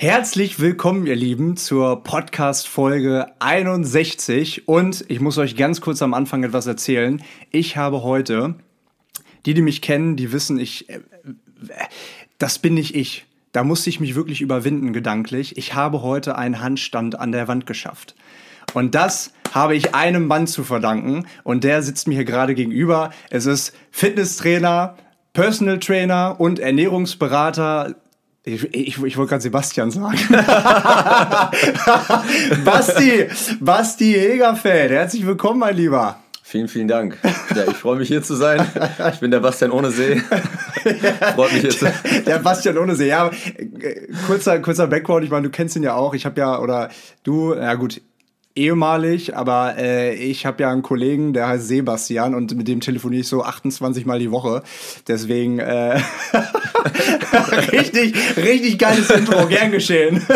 Herzlich willkommen, ihr Lieben, zur Podcast-Folge 61. Und ich muss euch ganz kurz am Anfang etwas erzählen. Ich habe heute, die, die mich kennen, die wissen, ich, äh, das bin nicht ich. Da musste ich mich wirklich überwinden, gedanklich. Ich habe heute einen Handstand an der Wand geschafft. Und das habe ich einem Mann zu verdanken. Und der sitzt mir hier gerade gegenüber. Es ist Fitnesstrainer, Personal Trainer und Ernährungsberater ich, ich, ich wollte gerade Sebastian sagen. Basti, Basti Hegerfeld, herzlich willkommen, mein Lieber. Vielen, vielen Dank. Ja, ich freue mich hier zu sein. Ich bin der Bastian ohne See. Freut mich jetzt. Der, der Bastian ohne See. Ja, äh, kurzer, kurzer Background. Ich meine, du kennst ihn ja auch. Ich habe ja, oder du, ja gut, ehemalig, aber äh, ich habe ja einen Kollegen, der heißt Sebastian und mit dem telefoniere ich so 28 Mal die Woche. Deswegen äh, richtig, richtig geiles Intro, gern geschehen.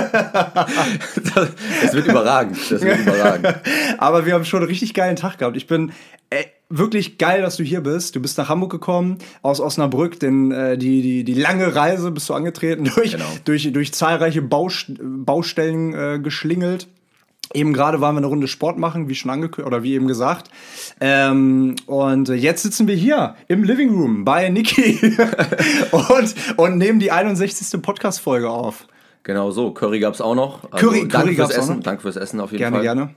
Es wird überragend. Das wird überragend. aber wir haben schon einen richtig geilen Tag gehabt. Ich bin äh, wirklich geil, dass du hier bist. Du bist nach Hamburg gekommen, aus Osnabrück, denn äh, die, die, die lange Reise bist du angetreten, durch, genau. durch, durch zahlreiche Baust Baustellen äh, geschlingelt. Eben gerade waren wir eine Runde Sport machen, wie schon angekündigt, oder wie eben gesagt. Ähm, und jetzt sitzen wir hier im Living Room bei Niki und, und nehmen die 61. Podcast-Folge auf. Genau so. Curry gab es auch noch. Also Curry, danke Curry fürs Essen. Danke fürs Essen auf jeden gerne, Fall. Gerne, gerne.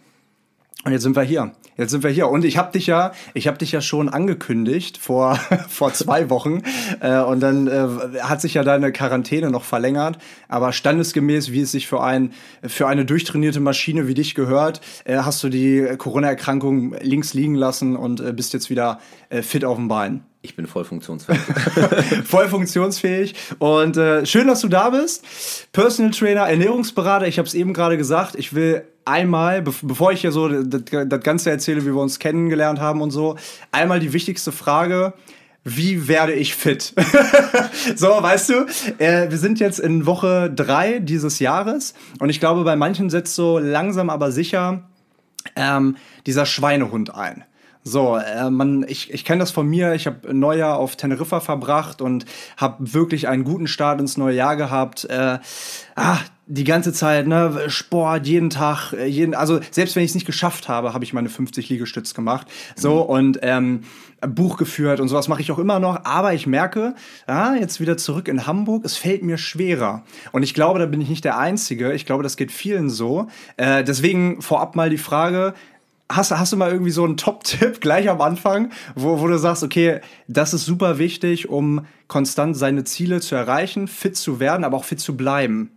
Und jetzt sind wir hier. Jetzt sind wir hier. Und ich habe dich ja, ich habe dich ja schon angekündigt vor vor zwei Wochen. Äh, und dann äh, hat sich ja deine Quarantäne noch verlängert. Aber standesgemäß, wie es sich für ein für eine durchtrainierte Maschine wie dich gehört, äh, hast du die Corona-Erkrankung links liegen lassen und äh, bist jetzt wieder äh, fit auf dem Bein. Ich bin voll funktionsfähig. voll funktionsfähig. Und äh, schön, dass du da bist. Personal Trainer, Ernährungsberater. Ich habe es eben gerade gesagt. Ich will einmal, be bevor ich hier so das, Ganze erzähle, wie wir uns kennengelernt haben und so, einmal die wichtigste Frage. Wie werde ich fit? so, weißt du, äh, wir sind jetzt in Woche drei dieses Jahres und ich glaube, bei manchen setzt so langsam aber sicher ähm, dieser Schweinehund ein. So, äh, man, ich, ich kenne das von mir. Ich habe Neujahr auf Teneriffa verbracht und habe wirklich einen guten Start ins neue Jahr gehabt. Äh, ah, die ganze Zeit, ne, Sport, jeden Tag, äh, jeden, also selbst wenn ich es nicht geschafft habe, habe ich meine 50 Liegestütz gemacht. So mhm. und ähm, Buch geführt und sowas mache ich auch immer noch. Aber ich merke, ja, jetzt wieder zurück in Hamburg, es fällt mir schwerer. Und ich glaube, da bin ich nicht der Einzige. Ich glaube, das geht vielen so. Äh, deswegen vorab mal die Frage, Hast, hast du mal irgendwie so einen Top-Tipp gleich am Anfang, wo, wo du sagst, okay, das ist super wichtig, um konstant seine Ziele zu erreichen, fit zu werden, aber auch fit zu bleiben?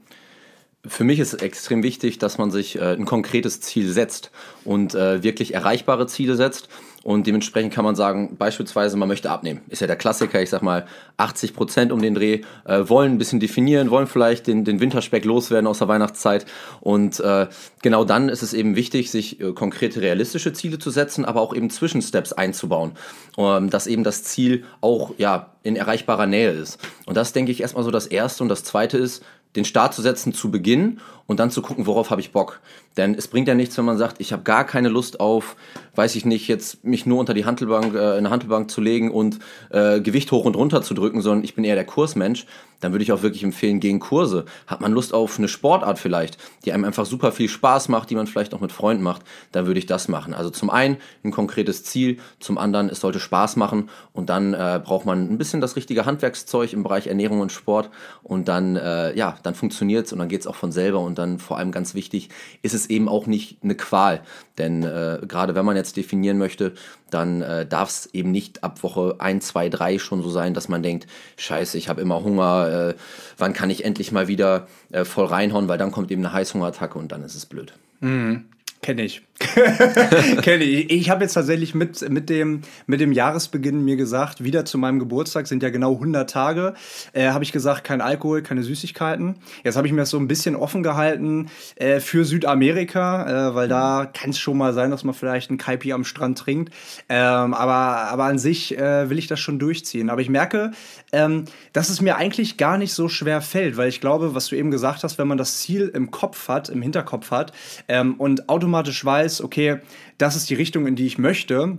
Für mich ist extrem wichtig, dass man sich äh, ein konkretes Ziel setzt und äh, wirklich erreichbare Ziele setzt und dementsprechend kann man sagen, beispielsweise, man möchte abnehmen. Ist ja der Klassiker, ich sag mal, 80 Prozent um den Dreh, äh, wollen ein bisschen definieren, wollen vielleicht den, den Winterspeck loswerden aus der Weihnachtszeit. Und äh, genau dann ist es eben wichtig, sich äh, konkrete realistische Ziele zu setzen, aber auch eben Zwischensteps einzubauen. Ähm, dass eben das Ziel auch ja, in erreichbarer Nähe ist. Und das denke ich erstmal so das Erste. Und das Zweite ist, den Start zu setzen zu Beginn und dann zu gucken, worauf habe ich Bock. Denn es bringt ja nichts, wenn man sagt, ich habe gar keine Lust auf, weiß ich nicht, jetzt mich nur unter die Handelbank, äh, in eine Handelbank zu legen und äh, Gewicht hoch und runter zu drücken, sondern ich bin eher der Kursmensch, dann würde ich auch wirklich empfehlen, gegen Kurse. Hat man Lust auf eine Sportart vielleicht, die einem einfach super viel Spaß macht, die man vielleicht auch mit Freunden macht, dann würde ich das machen. Also zum einen ein konkretes Ziel, zum anderen es sollte Spaß machen und dann äh, braucht man ein bisschen das richtige Handwerkszeug im Bereich Ernährung und Sport und dann, äh, ja, dann funktioniert es und dann geht es auch von selber und dann vor allem ganz wichtig, ist es eben auch nicht eine Qual. Denn äh, gerade wenn man jetzt definieren möchte, dann äh, darf es eben nicht ab Woche 1, 2, 3 schon so sein, dass man denkt, scheiße, ich habe immer Hunger, äh, wann kann ich endlich mal wieder äh, voll reinhauen, weil dann kommt eben eine Heißhungerattacke und dann ist es blöd. Mhm. Kenne ich. Kenne ich. Ich habe jetzt tatsächlich mit, mit, dem, mit dem Jahresbeginn mir gesagt, wieder zu meinem Geburtstag sind ja genau 100 Tage, äh, habe ich gesagt, kein Alkohol, keine Süßigkeiten. Jetzt habe ich mir das so ein bisschen offen gehalten äh, für Südamerika, äh, weil da kann es schon mal sein, dass man vielleicht einen Kaipi am Strand trinkt. Ähm, aber, aber an sich äh, will ich das schon durchziehen. Aber ich merke, ähm, dass es mir eigentlich gar nicht so schwer fällt, weil ich glaube, was du eben gesagt hast, wenn man das Ziel im Kopf hat, im Hinterkopf hat ähm, und automatisch automatisch weiß, okay, das ist die Richtung, in die ich möchte,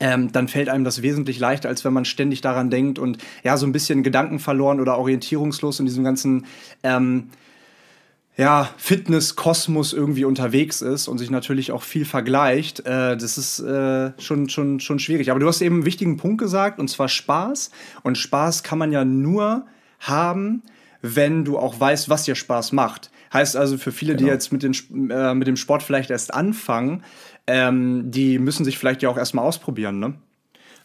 ähm, dann fällt einem das wesentlich leichter, als wenn man ständig daran denkt und ja, so ein bisschen Gedanken verloren oder orientierungslos in diesem ganzen ähm, ja, Fitness-Kosmos irgendwie unterwegs ist und sich natürlich auch viel vergleicht, äh, das ist äh, schon, schon, schon schwierig. Aber du hast eben einen wichtigen Punkt gesagt, und zwar Spaß. Und Spaß kann man ja nur haben, wenn du auch weißt, was dir Spaß macht. Heißt also für viele, genau. die jetzt mit, den, äh, mit dem Sport vielleicht erst anfangen, ähm, die müssen sich vielleicht ja auch erstmal ausprobieren, ne?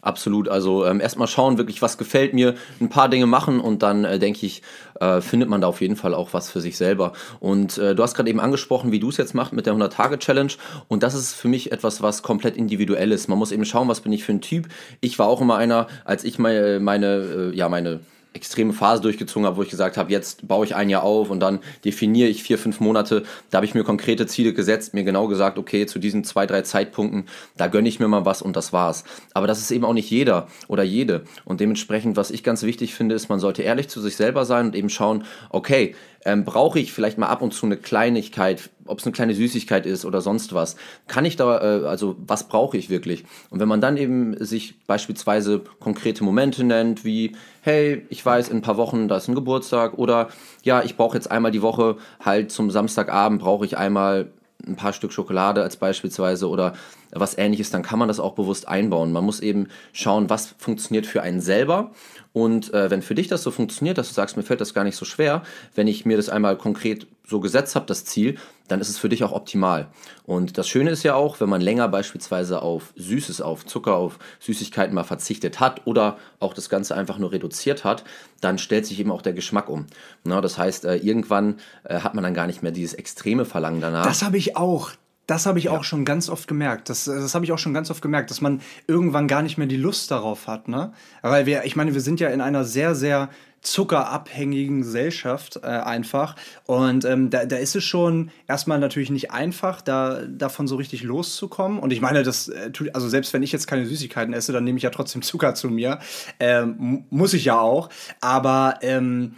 Absolut. Also ähm, erstmal schauen, wirklich, was gefällt mir, ein paar Dinge machen und dann äh, denke ich, äh, findet man da auf jeden Fall auch was für sich selber. Und äh, du hast gerade eben angesprochen, wie du es jetzt machst mit der 100-Tage-Challenge. Und das ist für mich etwas, was komplett individuell ist. Man muss eben schauen, was bin ich für ein Typ. Ich war auch immer einer, als ich meine, meine, äh, ja, meine extreme Phase durchgezogen habe, wo ich gesagt habe, jetzt baue ich ein Jahr auf und dann definiere ich vier, fünf Monate. Da habe ich mir konkrete Ziele gesetzt, mir genau gesagt, okay, zu diesen zwei, drei Zeitpunkten, da gönne ich mir mal was und das war's. Aber das ist eben auch nicht jeder oder jede. Und dementsprechend, was ich ganz wichtig finde, ist, man sollte ehrlich zu sich selber sein und eben schauen, okay, ähm, brauche ich vielleicht mal ab und zu eine Kleinigkeit, ob es eine kleine Süßigkeit ist oder sonst was. Kann ich da, äh, also was brauche ich wirklich? Und wenn man dann eben sich beispielsweise konkrete Momente nennt, wie, hey, ich weiß, in ein paar Wochen, da ist ein Geburtstag oder ja, ich brauche jetzt einmal die Woche halt zum Samstagabend brauche ich einmal ein paar Stück Schokolade als beispielsweise oder was ähnliches, dann kann man das auch bewusst einbauen. Man muss eben schauen, was funktioniert für einen selber. Und äh, wenn für dich das so funktioniert, dass du sagst, mir fällt das gar nicht so schwer, wenn ich mir das einmal konkret so gesetzt habe, das Ziel, dann ist es für dich auch optimal. Und das Schöne ist ja auch, wenn man länger beispielsweise auf Süßes, auf Zucker, auf Süßigkeiten mal verzichtet hat oder auch das Ganze einfach nur reduziert hat, dann stellt sich eben auch der Geschmack um. Na, das heißt, äh, irgendwann äh, hat man dann gar nicht mehr dieses extreme Verlangen danach. Das habe ich auch. Das habe ich ja. auch schon ganz oft gemerkt. Das, das habe ich auch schon ganz oft gemerkt, dass man irgendwann gar nicht mehr die Lust darauf hat. Ne? Weil wir, ich meine, wir sind ja in einer sehr, sehr zuckerabhängigen Gesellschaft äh, einfach. Und ähm, da, da ist es schon erstmal natürlich nicht einfach, da davon so richtig loszukommen. Und ich meine, das äh, tut, also selbst wenn ich jetzt keine Süßigkeiten esse, dann nehme ich ja trotzdem Zucker zu mir. Ähm, muss ich ja auch. Aber ähm,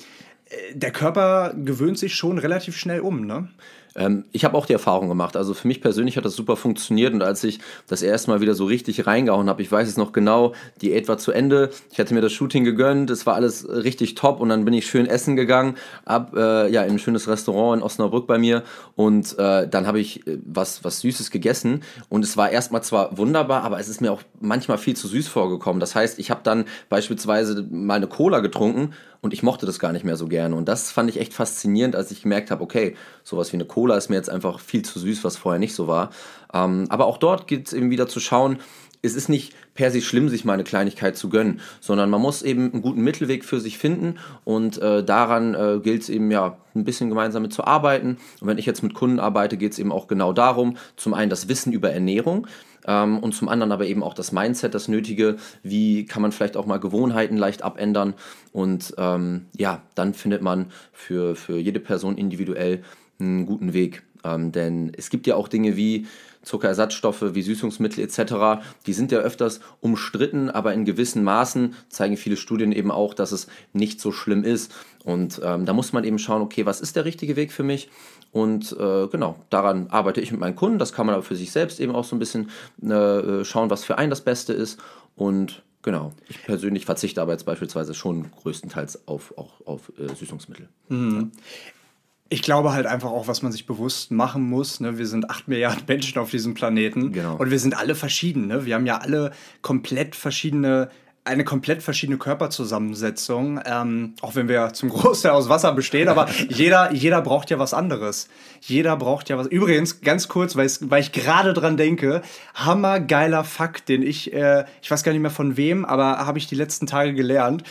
äh, der Körper gewöhnt sich schon relativ schnell um, ne? Ähm, ich habe auch die Erfahrung gemacht. Also für mich persönlich hat das super funktioniert. Und als ich das erste Mal wieder so richtig reingehauen habe, ich weiß es noch genau, die Diät war zu Ende, ich hatte mir das Shooting gegönnt, es war alles richtig top. Und dann bin ich schön essen gegangen, ab äh, ja, in ein schönes Restaurant in Osnabrück bei mir. Und äh, dann habe ich äh, was, was Süßes gegessen. Und es war erstmal zwar wunderbar, aber es ist mir auch manchmal viel zu süß vorgekommen. Das heißt, ich habe dann beispielsweise mal eine Cola getrunken und ich mochte das gar nicht mehr so gerne. Und das fand ich echt faszinierend, als ich gemerkt habe, okay, sowas wie eine Cola ist mir jetzt einfach viel zu süß, was vorher nicht so war. Ähm, aber auch dort geht es eben wieder zu schauen, es ist nicht per se schlimm, sich mal eine Kleinigkeit zu gönnen, sondern man muss eben einen guten Mittelweg für sich finden und äh, daran äh, gilt es eben ja ein bisschen gemeinsam mit zu arbeiten. Und wenn ich jetzt mit Kunden arbeite, geht es eben auch genau darum, zum einen das Wissen über Ernährung, ähm, und zum anderen aber eben auch das Mindset, das Nötige, wie kann man vielleicht auch mal Gewohnheiten leicht abändern und ähm, ja, dann findet man für, für jede Person individuell einen guten Weg. Ähm, denn es gibt ja auch Dinge wie Zuckerersatzstoffe, wie Süßungsmittel etc., die sind ja öfters umstritten, aber in gewissen Maßen zeigen viele Studien eben auch, dass es nicht so schlimm ist. Und ähm, da muss man eben schauen, okay, was ist der richtige Weg für mich? Und äh, genau, daran arbeite ich mit meinen Kunden. Das kann man aber für sich selbst eben auch so ein bisschen äh, schauen, was für einen das Beste ist. Und genau, ich persönlich verzichte aber jetzt beispielsweise schon größtenteils auf, auch auf äh, Süßungsmittel. Mhm. Ja. Ich glaube halt einfach auch, was man sich bewusst machen muss. Ne? Wir sind acht Milliarden Menschen auf diesem Planeten. Genau. Und wir sind alle verschieden. Ne? Wir haben ja alle komplett verschiedene eine komplett verschiedene Körperzusammensetzung, ähm, auch wenn wir zum Großteil aus Wasser bestehen, aber jeder, jeder braucht ja was anderes. Jeder braucht ja was. Übrigens, ganz kurz, weil, weil ich gerade dran denke, hammergeiler Fakt, den ich, äh, ich weiß gar nicht mehr von wem, aber habe ich die letzten Tage gelernt.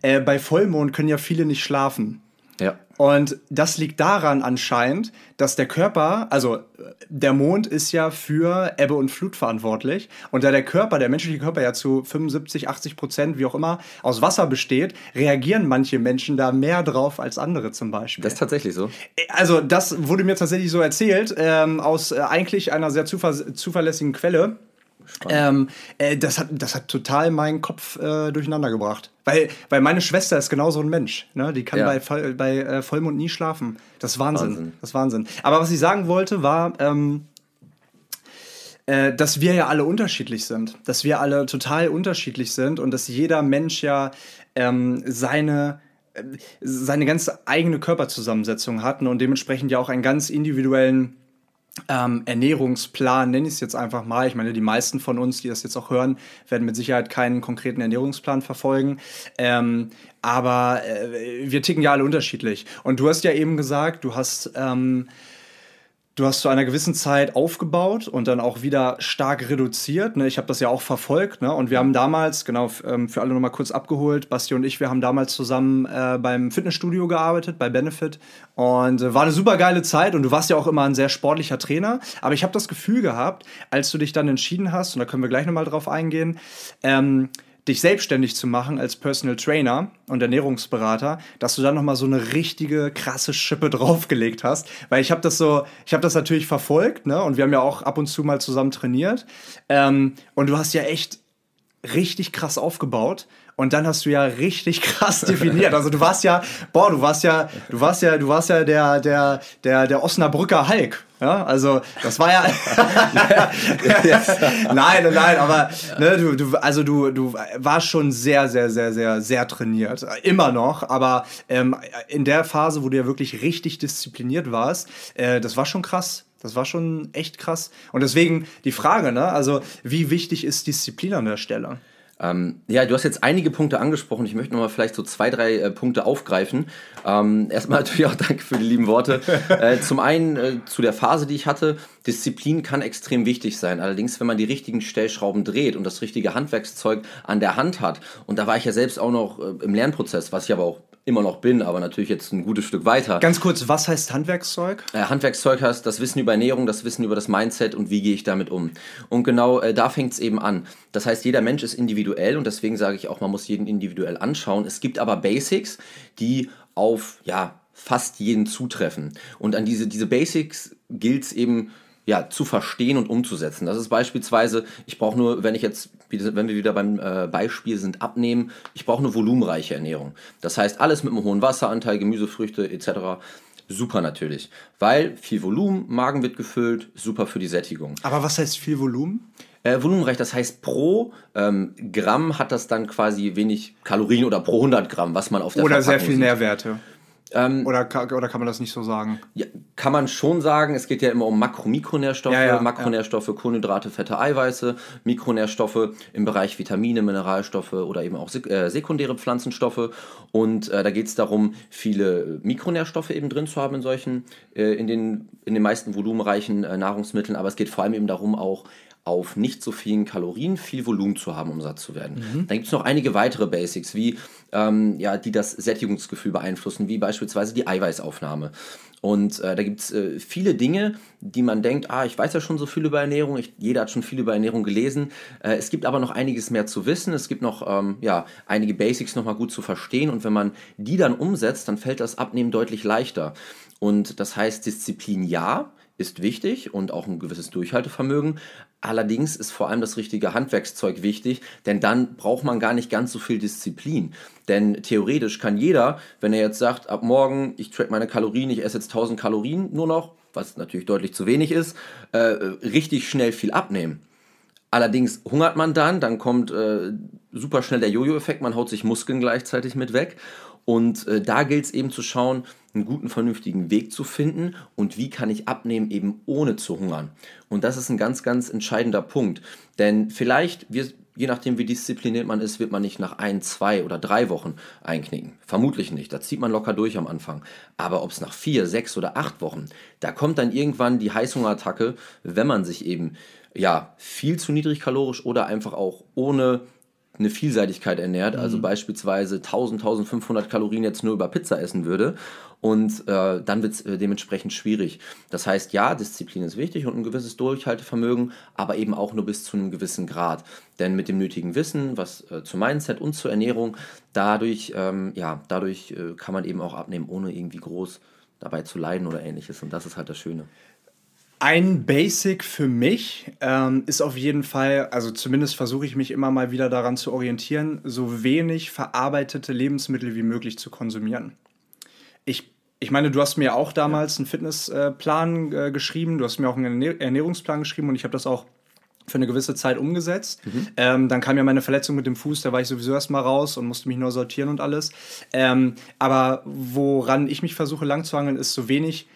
Äh, bei Vollmond können ja viele nicht schlafen. Ja. Und das liegt daran anscheinend, dass der Körper, also der Mond ist ja für Ebbe und Flut verantwortlich. Und da der Körper, der menschliche Körper ja zu 75, 80 Prozent, wie auch immer, aus Wasser besteht, reagieren manche Menschen da mehr drauf als andere zum Beispiel. Das ist tatsächlich so. Also das wurde mir tatsächlich so erzählt, ähm, aus äh, eigentlich einer sehr zuver zuverlässigen Quelle. Ähm, äh, das, hat, das hat total meinen Kopf äh, durcheinander gebracht. Weil, weil meine Schwester ist genauso ein Mensch. Ne? Die kann ja. bei, bei äh, Vollmond nie schlafen. Das ist Wahnsinn. Wahnsinn. Das ist Wahnsinn. Aber was ich sagen wollte, war, ähm, äh, dass wir ja alle unterschiedlich sind. Dass wir alle total unterschiedlich sind und dass jeder Mensch ja ähm, seine seine ganz eigene Körperzusammensetzung hat und dementsprechend ja auch einen ganz individuellen ähm, Ernährungsplan, nenne ich es jetzt einfach mal. Ich meine, die meisten von uns, die das jetzt auch hören, werden mit Sicherheit keinen konkreten Ernährungsplan verfolgen. Ähm, aber äh, wir ticken ja alle unterschiedlich. Und du hast ja eben gesagt, du hast ähm, Du hast zu einer gewissen Zeit aufgebaut und dann auch wieder stark reduziert. Ne? Ich habe das ja auch verfolgt. Ne? Und wir haben damals, genau, ähm, für alle nochmal kurz abgeholt, Basti und ich, wir haben damals zusammen äh, beim Fitnessstudio gearbeitet, bei Benefit. Und äh, war eine super geile Zeit. Und du warst ja auch immer ein sehr sportlicher Trainer. Aber ich habe das Gefühl gehabt, als du dich dann entschieden hast, und da können wir gleich nochmal drauf eingehen, ähm, dich selbstständig zu machen als Personal Trainer und Ernährungsberater, dass du dann noch mal so eine richtige krasse Schippe draufgelegt hast, weil ich habe das so, ich habe das natürlich verfolgt, ne, und wir haben ja auch ab und zu mal zusammen trainiert, ähm, und du hast ja echt richtig krass aufgebaut und dann hast du ja richtig krass definiert. Also du warst ja, boah, du warst ja, du warst ja, du warst ja der, der, der, der Osnabrücker Hulk. Ja, also das war ja. nein, nein, aber ne, du, du, also du, du warst schon sehr, sehr, sehr, sehr, sehr trainiert. Immer noch, aber ähm, in der Phase, wo du ja wirklich richtig diszipliniert warst, äh, das war schon krass. Das war schon echt krass. Und deswegen die Frage, ne? Also, wie wichtig ist Disziplin an der Stelle? Ähm, ja, du hast jetzt einige Punkte angesprochen. Ich möchte nochmal vielleicht so zwei, drei äh, Punkte aufgreifen. Ähm, erstmal natürlich auch danke für die lieben Worte. äh, zum einen äh, zu der Phase, die ich hatte. Disziplin kann extrem wichtig sein. Allerdings, wenn man die richtigen Stellschrauben dreht und das richtige Handwerkszeug an der Hand hat, und da war ich ja selbst auch noch äh, im Lernprozess, was ich aber auch immer noch bin, aber natürlich jetzt ein gutes Stück weiter. Ganz kurz, was heißt Handwerkszeug? Äh, Handwerkszeug heißt das Wissen über Ernährung, das Wissen über das Mindset und wie gehe ich damit um. Und genau äh, da fängt es eben an. Das heißt, jeder Mensch ist individuell und deswegen sage ich auch, man muss jeden individuell anschauen. Es gibt aber Basics, die auf ja, fast jeden zutreffen. Und an diese, diese Basics gilt es eben ja, zu verstehen und umzusetzen. Das ist beispielsweise, ich brauche nur, wenn ich jetzt, wenn wir wieder beim äh, Beispiel sind, abnehmen, ich brauche eine volumenreiche Ernährung. Das heißt, alles mit einem hohen Wasseranteil, Gemüse, Früchte etc. Super natürlich, weil viel Volumen, Magen wird gefüllt, super für die Sättigung. Aber was heißt viel Volumen? Äh, volumenreich, das heißt pro ähm, Gramm hat das dann quasi wenig Kalorien oder pro 100 Gramm, was man auf der Oder sehr viel sieht. Nährwerte. Ähm, oder, oder kann man das nicht so sagen? Ja, kann man schon sagen. Es geht ja immer um Makro-Mikronährstoffe, ja, ja, Makronährstoffe, ja. Kohlenhydrate, Fette, Eiweiße, Mikronährstoffe im Bereich Vitamine, Mineralstoffe oder eben auch sek äh, sekundäre Pflanzenstoffe. Und äh, da geht es darum, viele Mikronährstoffe eben drin zu haben in solchen, äh, in, den, in den meisten volumenreichen äh, Nahrungsmitteln. Aber es geht vor allem eben darum, auch auf nicht so vielen Kalorien viel Volumen zu haben, um satt zu werden. Mhm. Dann gibt es noch einige weitere Basics, wie ähm, ja, die das Sättigungsgefühl beeinflussen, wie beispielsweise die Eiweißaufnahme. Und äh, da gibt es äh, viele Dinge, die man denkt, ah, ich weiß ja schon so viel über Ernährung, ich, jeder hat schon viel über Ernährung gelesen. Äh, es gibt aber noch einiges mehr zu wissen, es gibt noch ähm, ja, einige Basics nochmal gut zu verstehen und wenn man die dann umsetzt, dann fällt das Abnehmen deutlich leichter. Und das heißt, Disziplin ja, ist wichtig und auch ein gewisses Durchhaltevermögen. Allerdings ist vor allem das richtige Handwerkszeug wichtig, denn dann braucht man gar nicht ganz so viel Disziplin. Denn theoretisch kann jeder, wenn er jetzt sagt, ab morgen, ich track meine Kalorien, ich esse jetzt 1000 Kalorien nur noch, was natürlich deutlich zu wenig ist, äh, richtig schnell viel abnehmen. Allerdings hungert man dann, dann kommt äh, super schnell der Jojo-Effekt, man haut sich Muskeln gleichzeitig mit weg. Und äh, da gilt es eben zu schauen, einen guten, vernünftigen Weg zu finden und wie kann ich abnehmen, eben ohne zu hungern. Und das ist ein ganz, ganz entscheidender Punkt. Denn vielleicht, wir, je nachdem wie diszipliniert man ist, wird man nicht nach ein, zwei oder drei Wochen einknicken. Vermutlich nicht. Da zieht man locker durch am Anfang. Aber ob es nach vier, sechs oder acht Wochen, da kommt dann irgendwann die Heißhungerattacke, wenn man sich eben ja viel zu niedrig kalorisch oder einfach auch ohne eine Vielseitigkeit ernährt, also mhm. beispielsweise 1000, 1500 Kalorien jetzt nur über Pizza essen würde und äh, dann wird es äh, dementsprechend schwierig. Das heißt, ja, Disziplin ist wichtig und ein gewisses Durchhaltevermögen, aber eben auch nur bis zu einem gewissen Grad. Denn mit dem nötigen Wissen, was äh, zu Mindset und zur Ernährung, dadurch, ähm, ja, dadurch äh, kann man eben auch abnehmen, ohne irgendwie groß dabei zu leiden oder ähnliches. Und das ist halt das Schöne. Ein Basic für mich ähm, ist auf jeden Fall, also zumindest versuche ich mich immer mal wieder daran zu orientieren, so wenig verarbeitete Lebensmittel wie möglich zu konsumieren. Ich, ich meine, du hast mir auch damals einen Fitnessplan äh, geschrieben, du hast mir auch einen Ernährungsplan geschrieben und ich habe das auch für eine gewisse Zeit umgesetzt. Mhm. Ähm, dann kam ja meine Verletzung mit dem Fuß, da war ich sowieso erstmal raus und musste mich nur sortieren und alles. Ähm, aber woran ich mich versuche lang zu hangeln, ist so wenig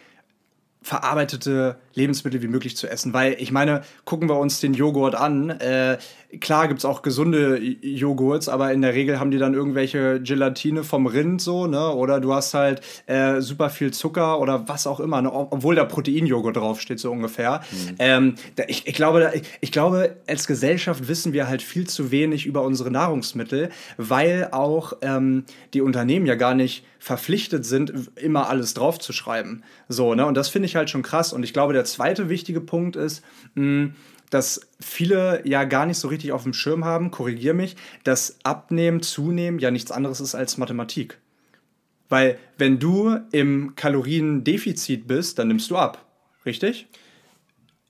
verarbeitete Lebensmittel wie möglich zu essen. Weil ich meine, gucken wir uns den Joghurt an. Äh, klar gibt es auch gesunde Joghurts, aber in der Regel haben die dann irgendwelche Gelatine vom Rind so, ne? Oder du hast halt äh, super viel Zucker oder was auch immer, ne? obwohl da Proteinjoghurt draufsteht, so ungefähr. Mhm. Ähm, da, ich, ich, glaube, ich, ich glaube, als Gesellschaft wissen wir halt viel zu wenig über unsere Nahrungsmittel, weil auch ähm, die Unternehmen ja gar nicht verpflichtet sind, immer alles draufzuschreiben. So, ne? Und das finde ich halt schon krass. Und ich glaube, der zweite wichtige Punkt ist, mh, dass viele ja gar nicht so richtig auf dem Schirm haben, korrigier mich, dass Abnehmen, Zunehmen ja nichts anderes ist als Mathematik. Weil wenn du im Kaloriendefizit bist, dann nimmst du ab. Richtig?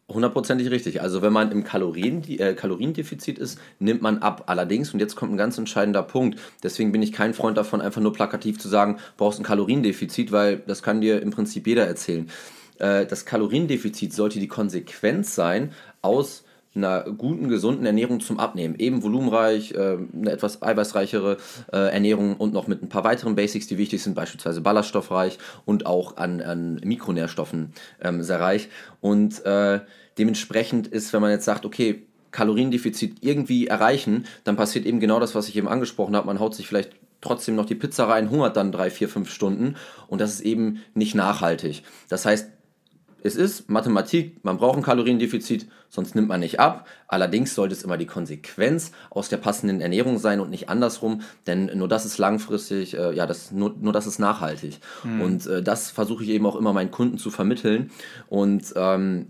Hundertprozentig richtig. Also wenn man im Kalorien, äh, Kaloriendefizit ist, nimmt man ab. Allerdings, und jetzt kommt ein ganz entscheidender Punkt, deswegen bin ich kein Freund davon, einfach nur plakativ zu sagen, brauchst ein Kaloriendefizit, weil das kann dir im Prinzip jeder erzählen. Äh, das Kaloriendefizit sollte die Konsequenz sein aus einer guten, gesunden Ernährung zum Abnehmen. Eben volumenreich, äh, eine etwas eiweißreichere äh, Ernährung und noch mit ein paar weiteren Basics, die wichtig sind, beispielsweise ballaststoffreich und auch an, an Mikronährstoffen ähm, sehr reich. Und äh, dementsprechend ist, wenn man jetzt sagt, okay, Kaloriendefizit irgendwie erreichen, dann passiert eben genau das, was ich eben angesprochen habe. Man haut sich vielleicht trotzdem noch die Pizza rein, hungert dann drei, vier, fünf Stunden und das ist eben nicht nachhaltig. Das heißt, es ist Mathematik, man braucht ein Kaloriendefizit, sonst nimmt man nicht ab. Allerdings sollte es immer die Konsequenz aus der passenden Ernährung sein und nicht andersrum, denn nur das ist langfristig, äh, ja, das, nur, nur das ist nachhaltig. Mhm. Und äh, das versuche ich eben auch immer meinen Kunden zu vermitteln. Und ähm,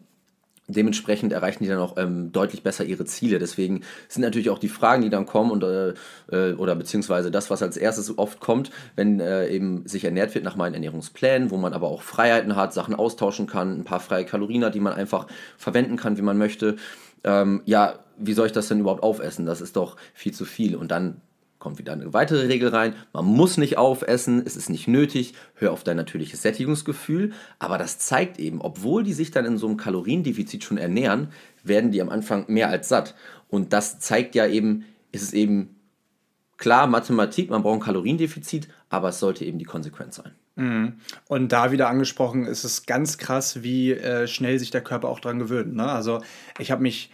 dementsprechend erreichen die dann auch ähm, deutlich besser ihre Ziele. Deswegen sind natürlich auch die Fragen, die dann kommen und äh, äh, oder beziehungsweise das, was als erstes oft kommt, wenn äh, eben sich ernährt wird nach meinen Ernährungsplänen, wo man aber auch Freiheiten hat, Sachen austauschen kann, ein paar freie Kalorien hat, die man einfach verwenden kann, wie man möchte. Ähm, ja, wie soll ich das denn überhaupt aufessen? Das ist doch viel zu viel. Und dann kommt wieder eine weitere Regel rein. Man muss nicht aufessen, es ist nicht nötig, hör auf dein natürliches Sättigungsgefühl. Aber das zeigt eben, obwohl die sich dann in so einem Kaloriendefizit schon ernähren, werden die am Anfang mehr als satt. Und das zeigt ja eben, ist es eben klar, Mathematik, man braucht ein Kaloriendefizit, aber es sollte eben die Konsequenz sein. Mhm. Und da wieder angesprochen, ist es ganz krass, wie äh, schnell sich der Körper auch dran gewöhnt. Ne? Also ich habe mich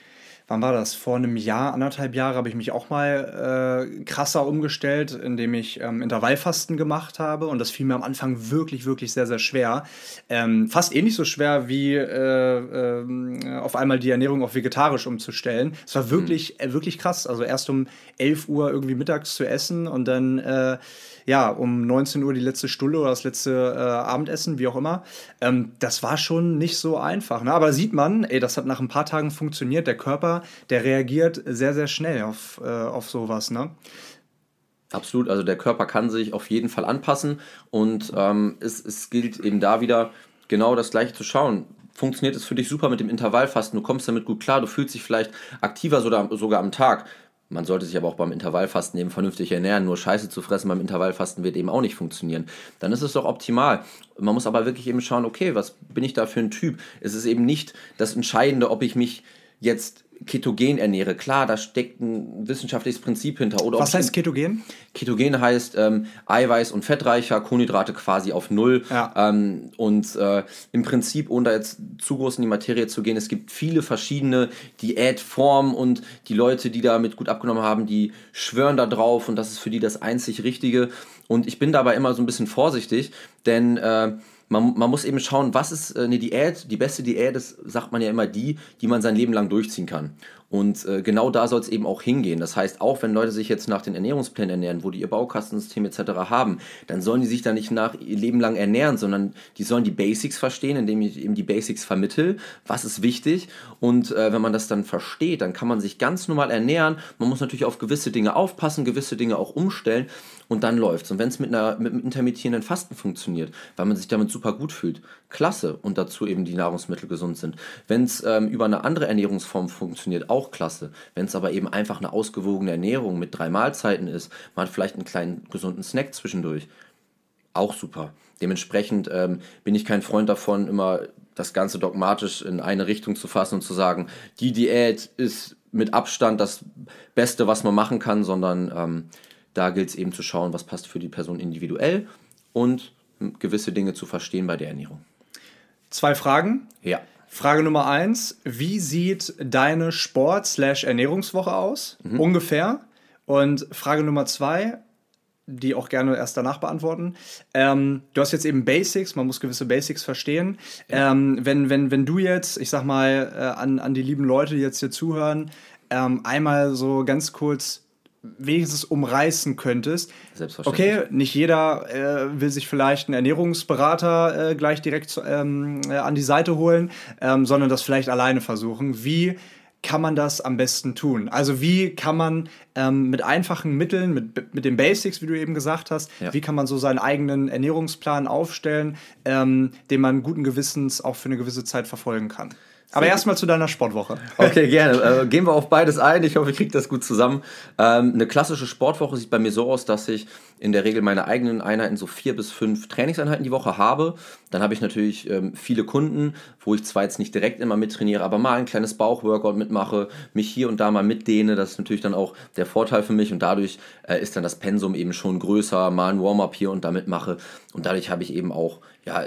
wann war das? Vor einem Jahr, anderthalb Jahre habe ich mich auch mal äh, krasser umgestellt, indem ich ähm, Intervallfasten gemacht habe. Und das fiel mir am Anfang wirklich, wirklich sehr, sehr schwer. Ähm, fast ähnlich so schwer wie äh, äh, auf einmal die Ernährung auf vegetarisch umzustellen. Es war wirklich, mhm. wirklich krass. Also erst um 11 Uhr irgendwie mittags zu essen und dann äh, ja, um 19 Uhr die letzte Stunde oder das letzte äh, Abendessen, wie auch immer. Ähm, das war schon nicht so einfach. Ne? Aber sieht man, ey, das hat nach ein paar Tagen funktioniert. Der Körper, der reagiert sehr, sehr schnell auf, äh, auf sowas. Ne? Absolut, also der Körper kann sich auf jeden Fall anpassen und ähm, es, es gilt eben da wieder genau das gleiche zu schauen funktioniert es für dich super mit dem Intervallfasten, du kommst damit gut klar, du fühlst dich vielleicht aktiver sogar, sogar am Tag. Man sollte sich aber auch beim Intervallfasten eben vernünftig ernähren. Nur Scheiße zu fressen beim Intervallfasten wird eben auch nicht funktionieren. Dann ist es doch optimal. Man muss aber wirklich eben schauen, okay, was bin ich da für ein Typ? Es ist eben nicht das Entscheidende, ob ich mich jetzt ketogen ernähre. Klar, da steckt ein wissenschaftliches Prinzip hinter. Oder Was heißt ketogen? Ketogen heißt ähm, Eiweiß- und fettreicher, Kohlenhydrate quasi auf Null. Ja. Ähm, und äh, im Prinzip, ohne da jetzt zu groß in die Materie zu gehen, es gibt viele verschiedene Diätformen und die Leute, die damit gut abgenommen haben, die schwören da drauf und das ist für die das einzig Richtige. Und ich bin dabei immer so ein bisschen vorsichtig, denn äh, man, man muss eben schauen, was ist äh, eine Diät. Die beste Diät ist, sagt man ja immer, die, die man sein Leben lang durchziehen kann. Und äh, genau da soll es eben auch hingehen. Das heißt, auch wenn Leute sich jetzt nach den Ernährungsplänen ernähren, wo die ihr Baukastensystem etc. haben, dann sollen die sich da nicht nach ihr Leben lang ernähren, sondern die sollen die Basics verstehen, indem ich eben die Basics vermittel, was ist wichtig. Und äh, wenn man das dann versteht, dann kann man sich ganz normal ernähren. Man muss natürlich auf gewisse Dinge aufpassen, gewisse Dinge auch umstellen und dann läuft's. Und wenn es mit, mit einem intermittierenden Fasten funktioniert, weil man sich damit super gut fühlt, klasse. Und dazu eben die Nahrungsmittel gesund sind. Wenn es ähm, über eine andere Ernährungsform funktioniert, auch klasse. Wenn es aber eben einfach eine ausgewogene Ernährung mit drei Mahlzeiten ist, man hat vielleicht einen kleinen gesunden Snack zwischendurch, auch super. Dementsprechend ähm, bin ich kein Freund davon, immer das Ganze dogmatisch in eine Richtung zu fassen und zu sagen, die Diät ist mit Abstand das Beste, was man machen kann, sondern ähm, da gilt es eben zu schauen, was passt für die Person individuell und gewisse Dinge zu verstehen bei der Ernährung. Zwei Fragen. Ja. Frage Nummer eins: Wie sieht deine Sport-Ernährungswoche aus? Mhm. Ungefähr. Und Frage Nummer zwei: die auch gerne erst danach beantworten. Ähm, du hast jetzt eben Basics, man muss gewisse Basics verstehen. Ja. Ähm, wenn, wenn, wenn du jetzt, ich sag mal, äh, an, an die lieben Leute, die jetzt hier zuhören, ähm, einmal so ganz kurz wenigstens umreißen könntest. Selbstverständlich. Okay, nicht jeder äh, will sich vielleicht einen Ernährungsberater äh, gleich direkt ähm, äh, an die Seite holen, ähm, sondern das vielleicht alleine versuchen. Wie kann man das am besten tun? Also wie kann man ähm, mit einfachen Mitteln, mit, mit den Basics, wie du eben gesagt hast, ja. wie kann man so seinen eigenen Ernährungsplan aufstellen, ähm, den man guten Gewissens auch für eine gewisse Zeit verfolgen kann? Aber erstmal zu deiner Sportwoche. Okay, gerne. Äh, gehen wir auf beides ein. Ich hoffe, ich kriege das gut zusammen. Ähm, eine klassische Sportwoche sieht bei mir so aus, dass ich in der Regel meine eigenen Einheiten so vier bis fünf Trainingseinheiten die Woche habe. Dann habe ich natürlich ähm, viele Kunden, wo ich zwar jetzt nicht direkt immer mittrainiere, aber mal ein kleines Bauchworkout mitmache, mich hier und da mal mitdehne. Das ist natürlich dann auch der Vorteil für mich und dadurch äh, ist dann das Pensum eben schon größer, mal ein Warm-up hier und da mitmache. Und dadurch habe ich eben auch ja,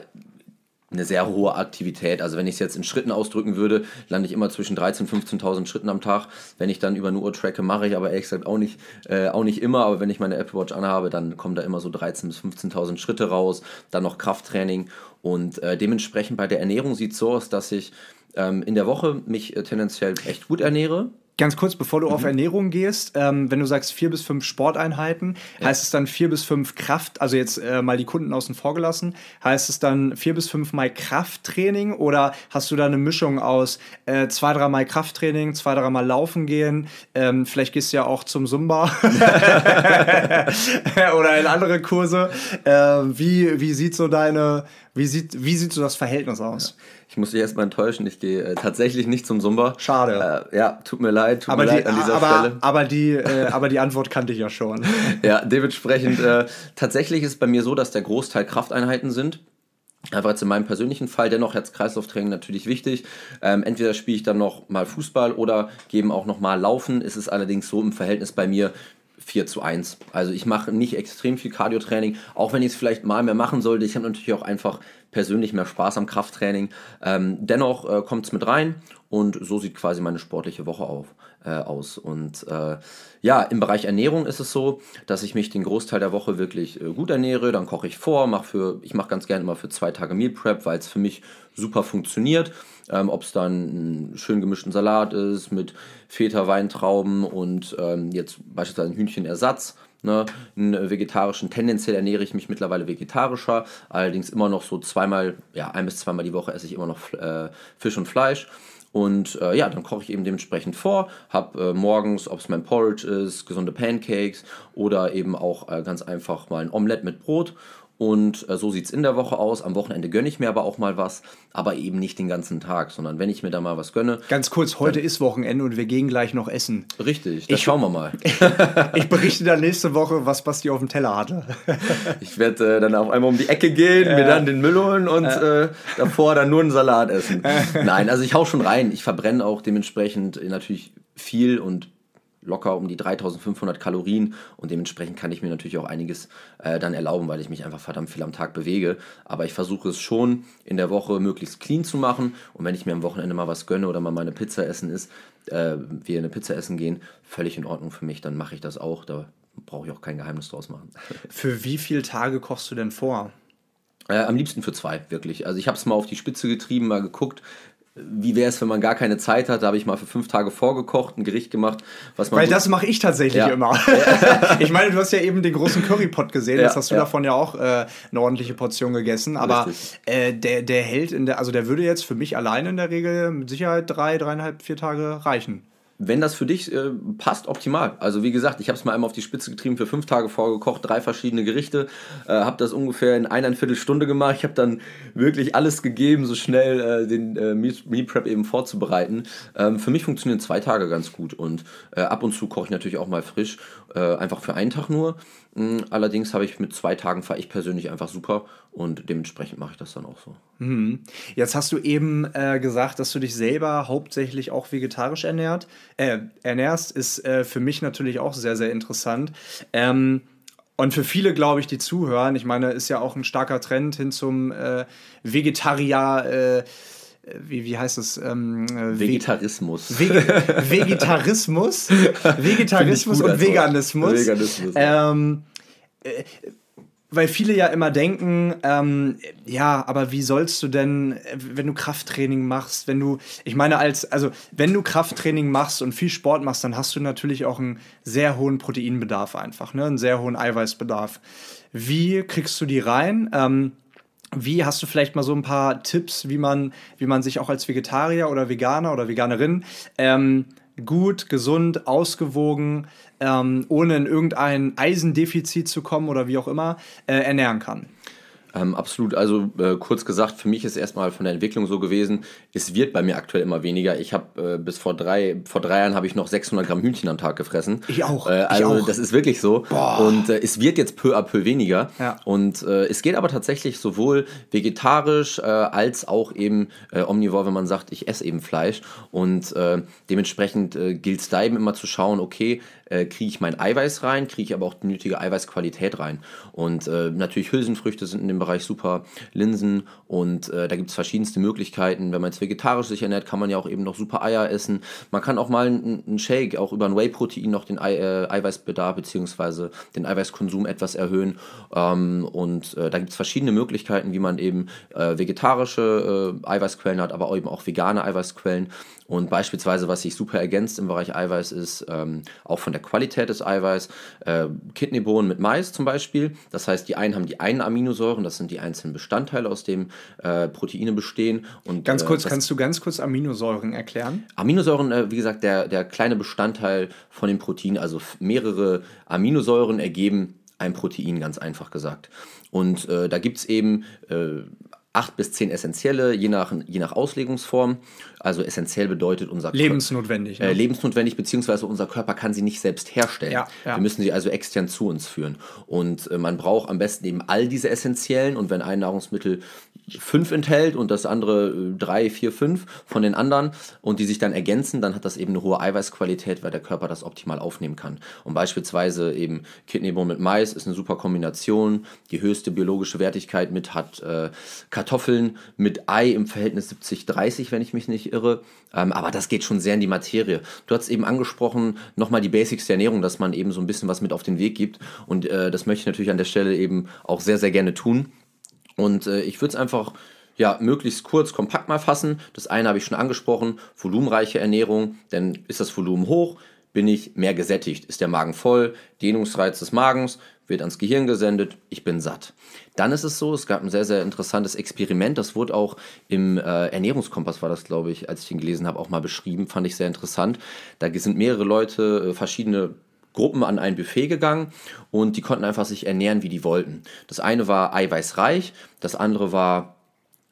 eine sehr hohe Aktivität. Also wenn ich es jetzt in Schritten ausdrücken würde, lande ich immer zwischen 13.000 und 15.000 Schritten am Tag. Wenn ich dann über eine Uhr tracke, mache ich aber ehrlich gesagt auch nicht, äh, auch nicht immer. Aber wenn ich meine Apple Watch anhabe, dann kommen da immer so 13.000 bis 15.000 Schritte raus. Dann noch Krafttraining. Und äh, dementsprechend bei der Ernährung sieht es so aus, dass ich ähm, in der Woche mich äh, tendenziell echt gut ernähre. Ganz kurz, bevor du mhm. auf Ernährung gehst, ähm, wenn du sagst vier bis fünf Sporteinheiten, ja. heißt es dann vier bis fünf Kraft, also jetzt äh, mal die Kunden außen vor gelassen, heißt es dann vier bis fünf Mal Krafttraining oder hast du da eine Mischung aus äh, zwei, drei Mal Krafttraining, zwei, drei Mal laufen gehen, ähm, vielleicht gehst du ja auch zum Zumba oder in andere Kurse. Äh, wie, wie sieht so deine, wie sieht, wie sieht so das Verhältnis aus? Ja. Ich muss dich erstmal enttäuschen, ich gehe äh, tatsächlich nicht zum Zumba. Schade. Äh, ja, tut mir leid, tut aber mir die, leid an dieser aber, Stelle. Aber die, äh, aber die Antwort kannte ich ja schon. ja, dementsprechend, äh, tatsächlich ist es bei mir so, dass der Großteil Krafteinheiten sind. Einfach jetzt in meinem persönlichen Fall, dennoch Herz-Kreislauf-Training natürlich wichtig. Ähm, entweder spiele ich dann noch mal Fußball oder geben auch noch mal Laufen. Es ist allerdings so im Verhältnis bei mir 4 zu 1. Also ich mache nicht extrem viel Cardio-Training, auch wenn ich es vielleicht mal mehr machen sollte. Ich habe natürlich auch einfach persönlich mehr Spaß am Krafttraining. Ähm, dennoch äh, kommt es mit rein und so sieht quasi meine sportliche Woche auf, äh, aus. Und äh, ja, im Bereich Ernährung ist es so, dass ich mich den Großteil der Woche wirklich äh, gut ernähre. Dann koche ich vor, mach für, ich mache ganz gerne immer für zwei Tage Meal Prep, weil es für mich super funktioniert. Ähm, Ob es dann einen schön gemischten Salat ist mit Feta, Weintrauben und ähm, jetzt beispielsweise ein Hühnchenersatz Ne, einen vegetarischen, tendenziell ernähre ich mich mittlerweile vegetarischer, allerdings immer noch so zweimal, ja, ein bis zweimal die Woche esse ich immer noch äh, Fisch und Fleisch. Und äh, ja, dann koche ich eben dementsprechend vor, habe äh, morgens, ob es mein Porridge ist, gesunde Pancakes oder eben auch äh, ganz einfach mal ein Omelett mit Brot und äh, so sieht es in der Woche aus. Am Wochenende gönne ich mir aber auch mal was, aber eben nicht den ganzen Tag, sondern wenn ich mir da mal was gönne. Ganz kurz, heute ist Wochenende und wir gehen gleich noch essen. Richtig, das ich, schauen wir mal. ich berichte dann nächste Woche, was Basti auf dem Teller hatte. ich werde äh, dann auf einmal um die Ecke gehen, äh, mir dann den Müll holen und äh, davor dann nur einen Salat essen. Nein, also ich hau schon rein. Ich verbrenne auch dementsprechend natürlich viel und locker um die 3500 Kalorien und dementsprechend kann ich mir natürlich auch einiges äh, dann erlauben, weil ich mich einfach verdammt viel am Tag bewege. Aber ich versuche es schon in der Woche möglichst clean zu machen und wenn ich mir am Wochenende mal was gönne oder mal meine Pizza essen ist, äh, wir eine Pizza essen gehen, völlig in Ordnung für mich, dann mache ich das auch. Da brauche ich auch kein Geheimnis draus machen. Für wie viele Tage kochst du denn vor? Äh, am liebsten für zwei, wirklich. Also ich habe es mal auf die Spitze getrieben, mal geguckt, wie wäre es, wenn man gar keine Zeit hat? Da habe ich mal für fünf Tage vorgekocht, ein Gericht gemacht, was man. Weil das mache ich tatsächlich ja. immer. ich meine, du hast ja eben den großen Currypot gesehen, ja, hast du ja. davon ja auch äh, eine ordentliche Portion gegessen. Aber äh, der, der hält in der, also der würde jetzt für mich alleine in der Regel mit Sicherheit drei, dreieinhalb, vier Tage reichen wenn das für dich äh, passt, optimal. Also wie gesagt, ich habe es mal einmal auf die Spitze getrieben, für fünf Tage vorgekocht, drei verschiedene Gerichte, äh, habe das ungefähr in eineinviertel Stunde gemacht. Ich habe dann wirklich alles gegeben, so schnell äh, den äh, Meal Prep eben vorzubereiten. Ähm, für mich funktionieren zwei Tage ganz gut und äh, ab und zu koche ich natürlich auch mal frisch, äh, einfach für einen Tag nur. Mm, allerdings habe ich mit zwei Tagen fahre ich persönlich einfach super und dementsprechend mache ich das dann auch so. Mhm. Jetzt hast du eben äh, gesagt, dass du dich selber hauptsächlich auch vegetarisch ernährt, äh, ernährst. Ist äh, für mich natürlich auch sehr, sehr interessant. Ähm, und für viele, glaube ich, die zuhören, ich meine, ist ja auch ein starker Trend hin zum äh, Vegetarier äh, wie, wie heißt es? Ähm, äh, Vegetarismus. Ve Vegetarismus. Vegetarismus und Veganismus. Veganismus. Ähm, äh, weil viele ja immer denken, ähm, ja, aber wie sollst du denn, wenn du Krafttraining machst, wenn du, ich meine, als, also wenn du Krafttraining machst und viel Sport machst, dann hast du natürlich auch einen sehr hohen Proteinbedarf einfach, ne? einen sehr hohen Eiweißbedarf. Wie kriegst du die rein? Ähm, wie hast du vielleicht mal so ein paar Tipps, wie man, wie man sich auch als Vegetarier oder Veganer oder Veganerin ähm, gut, gesund, ausgewogen, ähm, ohne in irgendein Eisendefizit zu kommen oder wie auch immer, äh, ernähren kann? Ähm, absolut. Also äh, kurz gesagt, für mich ist erstmal von der Entwicklung so gewesen, es wird bei mir aktuell immer weniger. Ich habe äh, bis vor drei, vor drei Jahren habe ich noch 600 Gramm Hühnchen am Tag gefressen. Ich auch. Äh, also ich auch. das ist wirklich so. Boah. Und äh, es wird jetzt peu à peu weniger. Ja. Und äh, es geht aber tatsächlich sowohl vegetarisch äh, als auch eben omnivor, wenn man sagt, ich esse eben Fleisch. Und dementsprechend gilt es da eben immer zu schauen, okay, äh, kriege ich mein Eiweiß rein, kriege ich aber auch die nötige Eiweißqualität rein. Und äh, natürlich Hülsenfrüchte sind in dem Bereich super, Linsen und äh, da gibt es verschiedenste Möglichkeiten. Wenn man jetzt vegetarisch sich ernährt, kann man ja auch eben noch super Eier essen. Man kann auch mal einen Shake, auch über ein Whey-Protein noch den Ei, äh, Eiweißbedarf bzw. den Eiweißkonsum etwas erhöhen. Ähm, und äh, da gibt es verschiedene Möglichkeiten, wie man eben äh, vegetarische Eiweißquellen hat, aber eben auch vegane Eiweißquellen. Und beispielsweise, was sich super ergänzt im Bereich Eiweiß, ist ähm, auch von der Qualität des Eiweiß äh, Kidneybohnen mit Mais zum Beispiel. Das heißt, die einen haben die einen Aminosäuren, das sind die einzelnen Bestandteile, aus dem äh, Proteine bestehen. Und, ganz kurz, äh, kannst du ganz kurz Aminosäuren erklären? Aminosäuren, äh, wie gesagt, der, der kleine Bestandteil von dem Protein, also mehrere Aminosäuren ergeben ein Protein, ganz einfach gesagt. Und äh, da gibt es eben äh, acht bis zehn essentielle, je nach, je nach Auslegungsform. Also essentiell bedeutet unser Körper. Lebensnotwendig. Ne? Äh, lebensnotwendig, beziehungsweise unser Körper kann sie nicht selbst herstellen. Ja, ja. Wir müssen sie also extern zu uns führen. Und äh, man braucht am besten eben all diese essentiellen. Und wenn ein Nahrungsmittel fünf enthält und das andere äh, drei, vier, fünf von den anderen und die sich dann ergänzen, dann hat das eben eine hohe Eiweißqualität, weil der Körper das optimal aufnehmen kann. Und beispielsweise eben Kidneybohnen mit Mais ist eine super Kombination. Die höchste biologische Wertigkeit mit hat äh, Kartoffeln mit Ei im Verhältnis 70-30, wenn ich mich nicht irre. Ähm, aber das geht schon sehr in die Materie. Du hast eben angesprochen, nochmal die Basics der Ernährung, dass man eben so ein bisschen was mit auf den Weg gibt. Und äh, das möchte ich natürlich an der Stelle eben auch sehr, sehr gerne tun. Und äh, ich würde es einfach ja, möglichst kurz, kompakt mal fassen. Das eine habe ich schon angesprochen, volumenreiche Ernährung, denn ist das Volumen hoch, bin ich mehr gesättigt. Ist der Magen voll, Dehnungsreiz des Magens, wird ans Gehirn gesendet, ich bin satt. Dann ist es so, es gab ein sehr, sehr interessantes Experiment, das wurde auch im äh, Ernährungskompass, war das, glaube ich, als ich ihn gelesen habe, auch mal beschrieben, fand ich sehr interessant. Da sind mehrere Leute, äh, verschiedene Gruppen an ein Buffet gegangen und die konnten einfach sich ernähren, wie die wollten. Das eine war eiweißreich, das andere war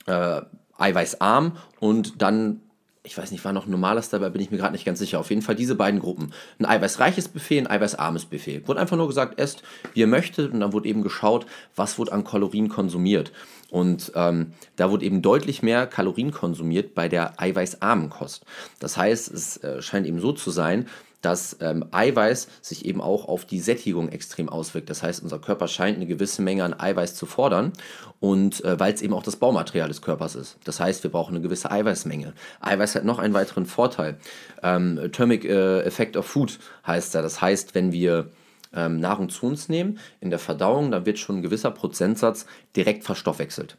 äh, eiweißarm und dann ich weiß nicht, war noch ein normales dabei, bin ich mir gerade nicht ganz sicher. Auf jeden Fall diese beiden Gruppen. Ein eiweißreiches Buffet, ein eiweißarmes Buffet. Wurde einfach nur gesagt, esst, wie ihr möchtet. Und dann wurde eben geschaut, was wurde an Kalorien konsumiert. Und ähm, da wurde eben deutlich mehr Kalorien konsumiert bei der eiweißarmen Kost. Das heißt, es äh, scheint eben so zu sein, dass ähm, Eiweiß sich eben auch auf die Sättigung extrem auswirkt. Das heißt, unser Körper scheint eine gewisse Menge an Eiweiß zu fordern und äh, weil es eben auch das Baumaterial des Körpers ist. Das heißt, wir brauchen eine gewisse Eiweißmenge. Eiweiß hat noch einen weiteren Vorteil. Ähm, Thermic äh, Effect of Food heißt da. Das heißt, wenn wir ähm, Nahrung zu uns nehmen, in der Verdauung, da wird schon ein gewisser Prozentsatz direkt verstoffwechselt.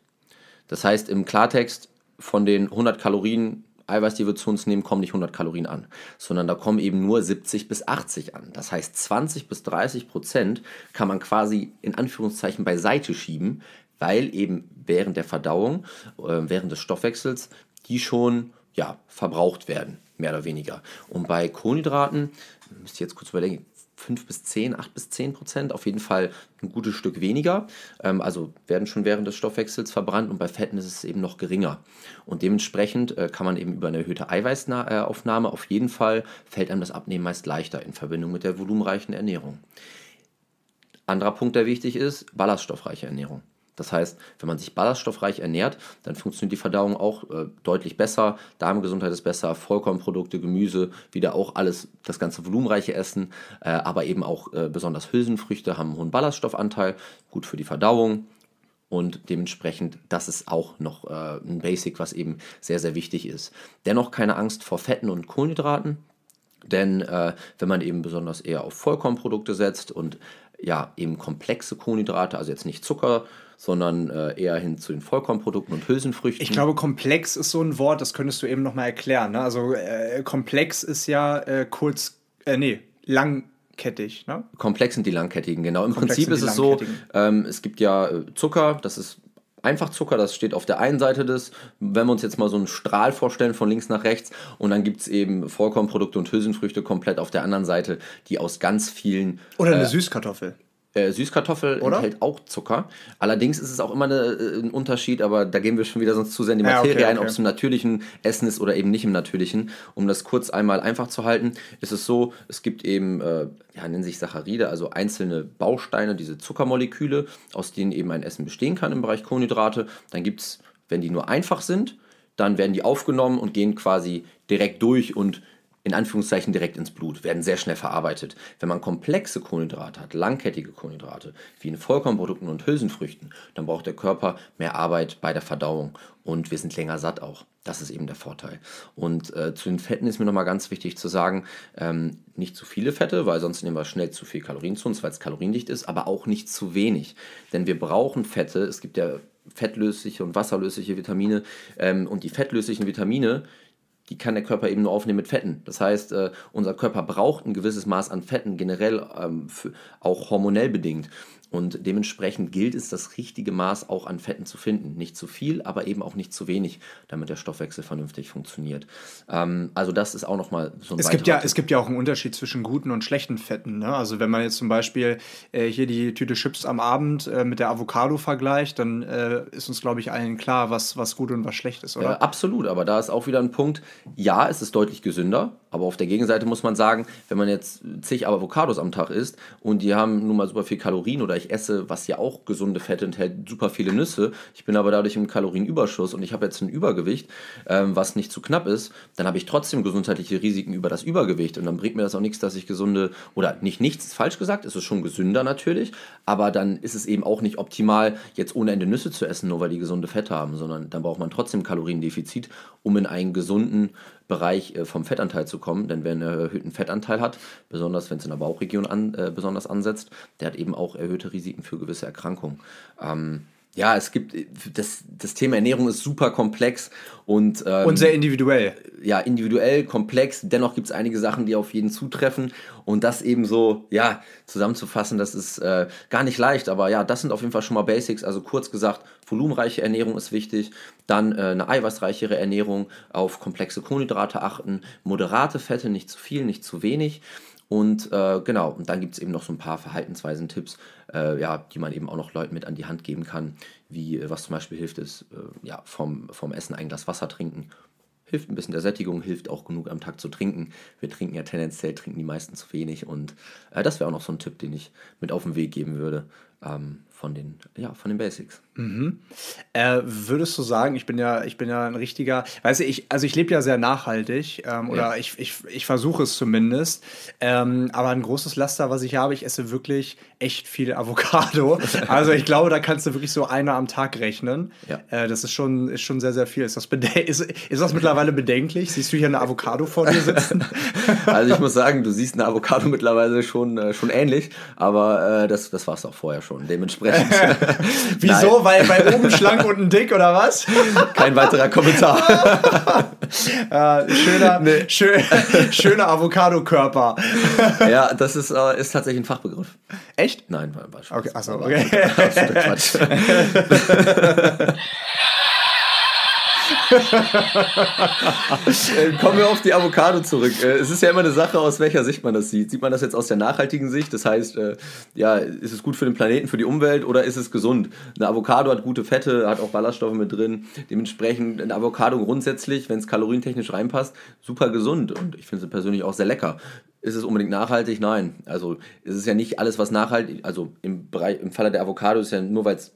Das heißt im Klartext, von den 100 Kalorien Eiweiß, die wir zu uns nehmen, kommen nicht 100 Kalorien an, sondern da kommen eben nur 70 bis 80 an. Das heißt, 20 bis 30 Prozent kann man quasi in Anführungszeichen beiseite schieben, weil eben während der Verdauung, äh, während des Stoffwechsels, die schon ja, verbraucht werden, mehr oder weniger. Und bei Kohlenhydraten, müsst ihr jetzt kurz überlegen, 5 bis 10, 8 bis 10 Prozent, auf jeden Fall ein gutes Stück weniger. Ähm, also werden schon während des Stoffwechsels verbrannt und bei Fetten ist es eben noch geringer. Und dementsprechend äh, kann man eben über eine erhöhte Eiweißaufnahme auf jeden Fall fällt einem das Abnehmen meist leichter in Verbindung mit der volumenreichen Ernährung. Anderer Punkt, der wichtig ist, ballaststoffreiche Ernährung. Das heißt, wenn man sich ballaststoffreich ernährt, dann funktioniert die Verdauung auch äh, deutlich besser, Darmgesundheit ist besser, Vollkornprodukte, Gemüse, wieder auch alles, das ganze volumenreiche Essen, äh, aber eben auch äh, besonders Hülsenfrüchte haben einen hohen Ballaststoffanteil, gut für die Verdauung und dementsprechend, das ist auch noch äh, ein Basic, was eben sehr, sehr wichtig ist. Dennoch keine Angst vor Fetten und Kohlenhydraten, denn äh, wenn man eben besonders eher auf Vollkornprodukte setzt und ja, eben komplexe Kohlenhydrate, also jetzt nicht Zucker, sondern äh, eher hin zu den Vollkornprodukten und Hülsenfrüchten. Ich glaube, komplex ist so ein Wort, das könntest du eben nochmal erklären. Ne? Also äh, komplex ist ja äh, kurz, äh, nee, langkettig. Ne? Komplex sind die langkettigen, genau. Im Komplex Prinzip ist es so, ähm, es gibt ja äh, Zucker, das ist Einfachzucker, das steht auf der einen Seite des, wenn wir uns jetzt mal so einen Strahl vorstellen von links nach rechts und dann gibt es eben Vollkornprodukte und Hülsenfrüchte komplett auf der anderen Seite, die aus ganz vielen... Oder eine äh, Süßkartoffel. Äh, Süßkartoffel Oder? enthält auch Zucker. Allerdings ist es auch immer eine, äh, ein Unterschied, aber da gehen wir schon wieder sonst zu sehr in die Materie ja, okay, ein, okay. ob es im natürlichen Essen ist oder eben nicht im natürlichen. Um das kurz einmal einfach zu halten, ist es so, es gibt eben, äh, ja, nennen sich Saccharide, also einzelne Bausteine, diese Zuckermoleküle, aus denen eben ein Essen bestehen kann im Bereich Kohlenhydrate. Dann gibt es, wenn die nur einfach sind, dann werden die aufgenommen und gehen quasi direkt durch und in Anführungszeichen direkt ins Blut, werden sehr schnell verarbeitet. Wenn man komplexe Kohlenhydrate hat, langkettige Kohlenhydrate, wie in Vollkornprodukten und Hülsenfrüchten, dann braucht der Körper mehr Arbeit bei der Verdauung und wir sind länger satt auch. Das ist eben der Vorteil. Und äh, zu den Fetten ist mir nochmal ganz wichtig zu sagen, ähm, nicht zu viele Fette, weil sonst nehmen wir schnell zu viel Kalorien zu uns, weil es kaloriendicht ist, aber auch nicht zu wenig. Denn wir brauchen Fette. Es gibt ja fettlösliche und wasserlösliche Vitamine ähm, und die fettlöslichen Vitamine, die kann der Körper eben nur aufnehmen mit Fetten. Das heißt, äh, unser Körper braucht ein gewisses Maß an Fetten, generell ähm, für, auch hormonell bedingt. Und dementsprechend gilt es, das richtige Maß auch an Fetten zu finden. Nicht zu viel, aber eben auch nicht zu wenig, damit der Stoffwechsel vernünftig funktioniert. Ähm, also das ist auch nochmal so ein es gibt ja Es gibt ja auch einen Unterschied zwischen guten und schlechten Fetten. Ne? Also wenn man jetzt zum Beispiel äh, hier die Tüte Chips am Abend äh, mit der Avocado vergleicht, dann äh, ist uns, glaube ich, allen klar, was, was gut und was schlecht ist, oder? absolut, aber da ist auch wieder ein Punkt, ja, es ist deutlich gesünder, aber auf der Gegenseite muss man sagen, wenn man jetzt zig Avocados am Tag isst und die haben nun mal super viel Kalorien oder ich esse, was ja auch gesunde Fette enthält, super viele Nüsse, ich bin aber dadurch im Kalorienüberschuss und ich habe jetzt ein Übergewicht, ähm, was nicht zu knapp ist, dann habe ich trotzdem gesundheitliche Risiken über das Übergewicht und dann bringt mir das auch nichts, dass ich gesunde, oder nicht nichts, falsch gesagt, es ist schon gesünder natürlich, aber dann ist es eben auch nicht optimal, jetzt ohne Ende Nüsse zu essen, nur weil die gesunde Fette haben, sondern dann braucht man trotzdem Kaloriendefizit, um in einen gesunden Bereich äh, vom Fettanteil zu kommen, denn wer einen erhöhten Fettanteil hat, besonders wenn es in der Bauchregion an, äh, besonders ansetzt, der hat eben auch erhöhte Risiken für gewisse Erkrankungen. Ähm, ja, es gibt, das, das Thema Ernährung ist super komplex und, ähm, und sehr individuell. Ja, individuell, komplex. Dennoch gibt es einige Sachen, die auf jeden zutreffen. Und das eben so, ja, zusammenzufassen, das ist äh, gar nicht leicht. Aber ja, das sind auf jeden Fall schon mal Basics. Also kurz gesagt, volumenreiche Ernährung ist wichtig. Dann äh, eine eiweißreichere Ernährung, auf komplexe Kohlenhydrate achten, moderate Fette, nicht zu viel, nicht zu wenig. Und äh, genau, und dann gibt es eben noch so ein paar Verhaltensweisen, Tipps, äh, ja, die man eben auch noch Leuten mit an die Hand geben kann, wie äh, was zum Beispiel hilft, ist äh, ja, vom, vom Essen ein Glas Wasser trinken. Hilft ein bisschen der Sättigung, hilft auch genug am Tag zu trinken. Wir trinken ja tendenziell, trinken die meisten zu wenig und äh, das wäre auch noch so ein Tipp, den ich mit auf den Weg geben würde ähm, von, den, ja, von den Basics. Mhm. Äh, würdest du sagen, ich bin ja, ich bin ja ein richtiger, weißt du, ich, also ich lebe ja sehr nachhaltig ähm, oder ja. ich, ich, ich versuche es zumindest. Ähm, aber ein großes Laster, was ich habe, ich esse wirklich echt viel Avocado. also ich glaube, da kannst du wirklich so eine am Tag rechnen. Ja. Äh, das ist schon, ist schon sehr, sehr viel. Ist das, ist, ist das mittlerweile bedenklich? Siehst du hier eine Avocado vor dir sitzen? also ich muss sagen, du siehst eine Avocado mittlerweile schon, äh, schon ähnlich, aber äh, das, das war es auch vorher schon. Dementsprechend. Wieso? Weil, weil oben schlank, unten dick oder was? Kein weiterer Kommentar. äh, schöner, nee. schön, schöner Avocado-Körper. ja, das ist, äh, ist tatsächlich ein Fachbegriff. Echt? Nein, war, war Spaß. Okay, achso, okay. Quatsch. Äh, kommen wir auf die Avocado zurück. Äh, es ist ja immer eine Sache, aus welcher Sicht man das sieht. Sieht man das jetzt aus der nachhaltigen Sicht? Das heißt, äh, ja, ist es gut für den Planeten, für die Umwelt oder ist es gesund? Eine Avocado hat gute Fette, hat auch Ballaststoffe mit drin. Dementsprechend eine Avocado grundsätzlich, wenn es kalorientechnisch reinpasst, super gesund und ich finde sie persönlich auch sehr lecker Ist es unbedingt nachhaltig? Nein. Also es ist ja nicht alles, was nachhaltig, also im, Bereich, im Falle der Avocado ist ja nur, weil es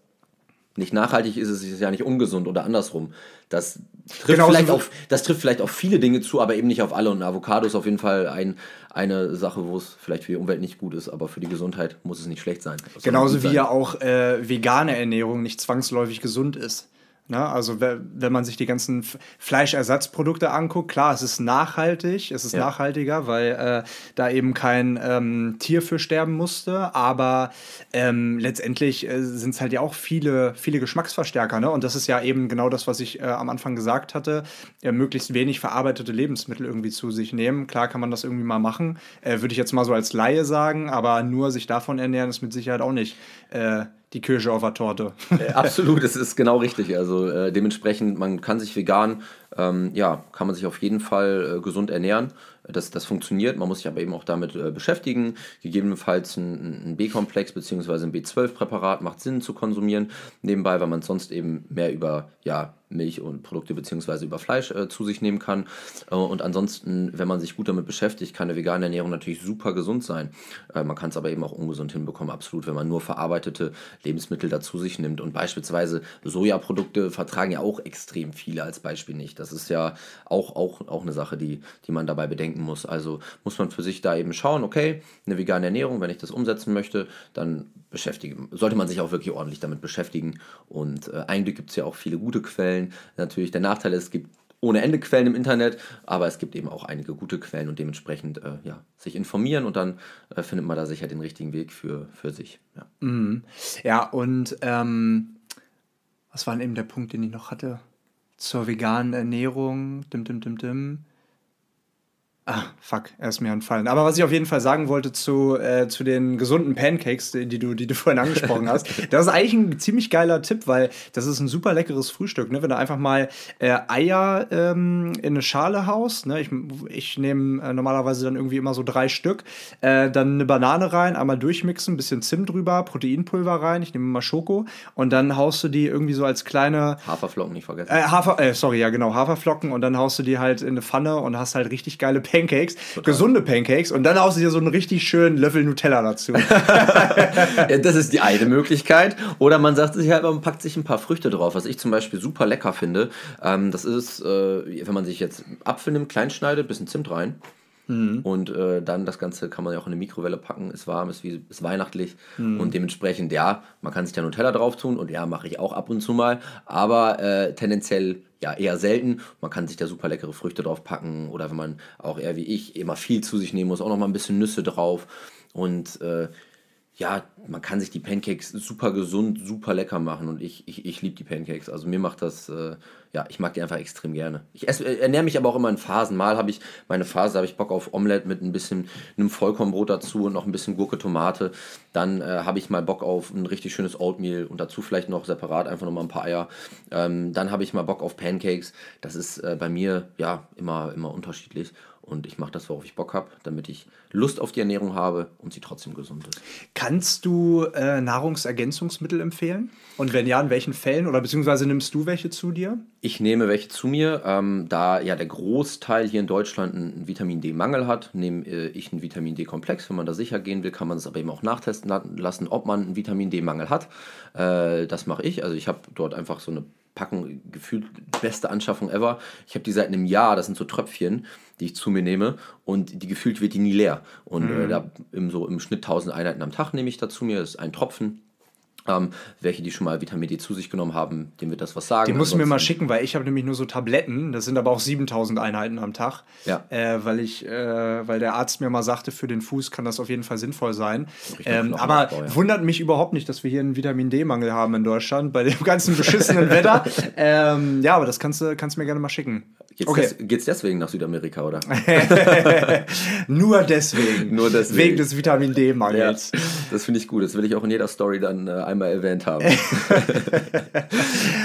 nicht nachhaltig ist, ist es ja nicht ungesund oder andersrum. Das trifft, Genauso vielleicht auf, das trifft vielleicht auf viele Dinge zu, aber eben nicht auf alle. Und Avocado ist auf jeden Fall ein, eine Sache, wo es vielleicht für die Umwelt nicht gut ist, aber für die Gesundheit muss es nicht schlecht sein. Genauso wie ja auch äh, vegane Ernährung nicht zwangsläufig gesund ist. Ne? Also wenn man sich die ganzen Fleischersatzprodukte anguckt, klar, es ist nachhaltig, es ist ja. nachhaltiger, weil äh, da eben kein ähm, Tier für sterben musste, aber ähm, letztendlich äh, sind es halt ja auch viele, viele Geschmacksverstärker. Ne? Und das ist ja eben genau das, was ich äh, am Anfang gesagt hatte, äh, möglichst wenig verarbeitete Lebensmittel irgendwie zu sich nehmen. Klar kann man das irgendwie mal machen, äh, würde ich jetzt mal so als Laie sagen, aber nur sich davon ernähren ist mit Sicherheit auch nicht äh, die Kirsche auf der Torte. Äh, absolut, das ist genau richtig. Also äh, dementsprechend, man kann sich vegan, ähm, ja, kann man sich auf jeden Fall äh, gesund ernähren. Das, das funktioniert, man muss sich aber eben auch damit äh, beschäftigen. Gegebenenfalls ein, ein B-Komplex bzw. ein B12-Präparat macht Sinn zu konsumieren, nebenbei, weil man sonst eben mehr über ja, Milch und Produkte bzw. über Fleisch äh, zu sich nehmen kann. Äh, und ansonsten, wenn man sich gut damit beschäftigt, kann eine vegane Ernährung natürlich super gesund sein. Äh, man kann es aber eben auch ungesund hinbekommen, absolut, wenn man nur verarbeitete Lebensmittel dazu sich nimmt. Und beispielsweise Sojaprodukte vertragen ja auch extrem viele als Beispiel nicht. Das ist ja auch, auch, auch eine Sache, die, die man dabei bedenken muss. Also muss man für sich da eben schauen, okay, eine vegane Ernährung, wenn ich das umsetzen möchte, dann beschäftigen, sollte man sich auch wirklich ordentlich damit beschäftigen. Und äh, eigentlich gibt es ja auch viele gute Quellen. Natürlich der Nachteil ist, es gibt ohne Ende Quellen im Internet, aber es gibt eben auch einige gute Quellen und dementsprechend äh, ja, sich informieren und dann äh, findet man da sicher den richtigen Weg für, für sich. Ja, mhm. ja und ähm, was war denn eben der Punkt, den ich noch hatte? Zur veganen Ernährung, dim, dim, dim, dim. Ah, fuck, er ist mir entfallen. Aber was ich auf jeden Fall sagen wollte zu, äh, zu den gesunden Pancakes, die, die, du, die du vorhin angesprochen hast, das ist eigentlich ein ziemlich geiler Tipp, weil das ist ein super leckeres Frühstück. Ne? Wenn du einfach mal äh, Eier ähm, in eine Schale haust, ne? ich, ich nehme äh, normalerweise dann irgendwie immer so drei Stück, äh, dann eine Banane rein, einmal durchmixen, bisschen Zimt drüber, Proteinpulver rein, ich nehme immer Schoko und dann haust du die irgendwie so als kleine... Haferflocken nicht vergessen. Äh, Hafer, äh, sorry, ja genau, Haferflocken und dann haust du die halt in eine Pfanne und hast halt richtig geile Pancakes Pancakes, Total. gesunde Pancakes und dann dir so einen richtig schönen Löffel Nutella dazu. ja, das ist die eine Möglichkeit. Oder man sagt sich halt, man packt sich ein paar Früchte drauf, was ich zum Beispiel super lecker finde. Ähm, das ist, äh, wenn man sich jetzt Apfel nimmt, klein schneidet, bisschen Zimt rein. Mhm. Und äh, dann das Ganze kann man ja auch in eine Mikrowelle packen, ist warm, ist, wie, ist weihnachtlich mhm. und dementsprechend, ja, man kann sich da Nutella drauf tun und ja, mache ich auch ab und zu mal, aber äh, tendenziell ja eher selten. Man kann sich da super leckere Früchte drauf packen oder wenn man auch eher wie ich immer viel zu sich nehmen muss, auch noch mal ein bisschen Nüsse drauf und äh, ja, man kann sich die Pancakes super gesund, super lecker machen und ich, ich, ich liebe die Pancakes. Also mir macht das, äh, ja, ich mag die einfach extrem gerne. Ich esse, äh, ernähre mich aber auch immer in Phasen. Mal habe ich meine Phase, habe ich Bock auf Omelette mit ein bisschen einem Vollkornbrot dazu und noch ein bisschen Gurke, Tomate. Dann äh, habe ich mal Bock auf ein richtig schönes Oatmeal und dazu vielleicht noch separat einfach nochmal ein paar Eier. Ähm, dann habe ich mal Bock auf Pancakes. Das ist äh, bei mir ja immer, immer unterschiedlich und ich mache das, worauf ich Bock habe, damit ich Lust auf die Ernährung habe und sie trotzdem gesund ist. Kannst du äh, Nahrungsergänzungsmittel empfehlen? Und wenn ja, in welchen Fällen? Oder beziehungsweise nimmst du welche zu dir? Ich nehme welche zu mir. Ähm, da ja der Großteil hier in Deutschland einen Vitamin D-Mangel hat, nehme äh, ich einen Vitamin D-Komplex. Wenn man da sicher gehen will, kann man es aber eben auch nachtesten lassen, ob man einen Vitamin D-Mangel hat. Äh, das mache ich. Also ich habe dort einfach so eine Packung, gefühlt beste Anschaffung ever. Ich habe die seit einem Jahr, das sind so Tröpfchen die ich zu mir nehme und die gefühlt wird die nie leer. Und äh, mhm. äh, da im, so im Schnitt 1000 Einheiten am Tag nehme ich dazu mir, das ist ein Tropfen. Ähm, welche, die schon mal Vitamin D zu sich genommen haben, dem wird das was sagen. Die musst du mir mal schicken, weil ich habe nämlich nur so Tabletten. Das sind aber auch 7000 Einheiten am Tag. Ja. Äh, weil ich, äh, weil der Arzt mir mal sagte, für den Fuß kann das auf jeden Fall sinnvoll sein. Ähm, aber Aufbau, ja. wundert mich überhaupt nicht, dass wir hier einen Vitamin D-Mangel haben in Deutschland bei dem ganzen beschissenen Wetter. Ähm, ja, aber das kannst du kannst mir gerne mal schicken. Geht's, okay. des, geht's deswegen nach Südamerika, oder? Nur deswegen. Nur deswegen. Wegen des Vitamin D-Mangels. Ja, das finde ich gut. Das will ich auch in jeder Story dann äh, einmal einmal erwähnt haben.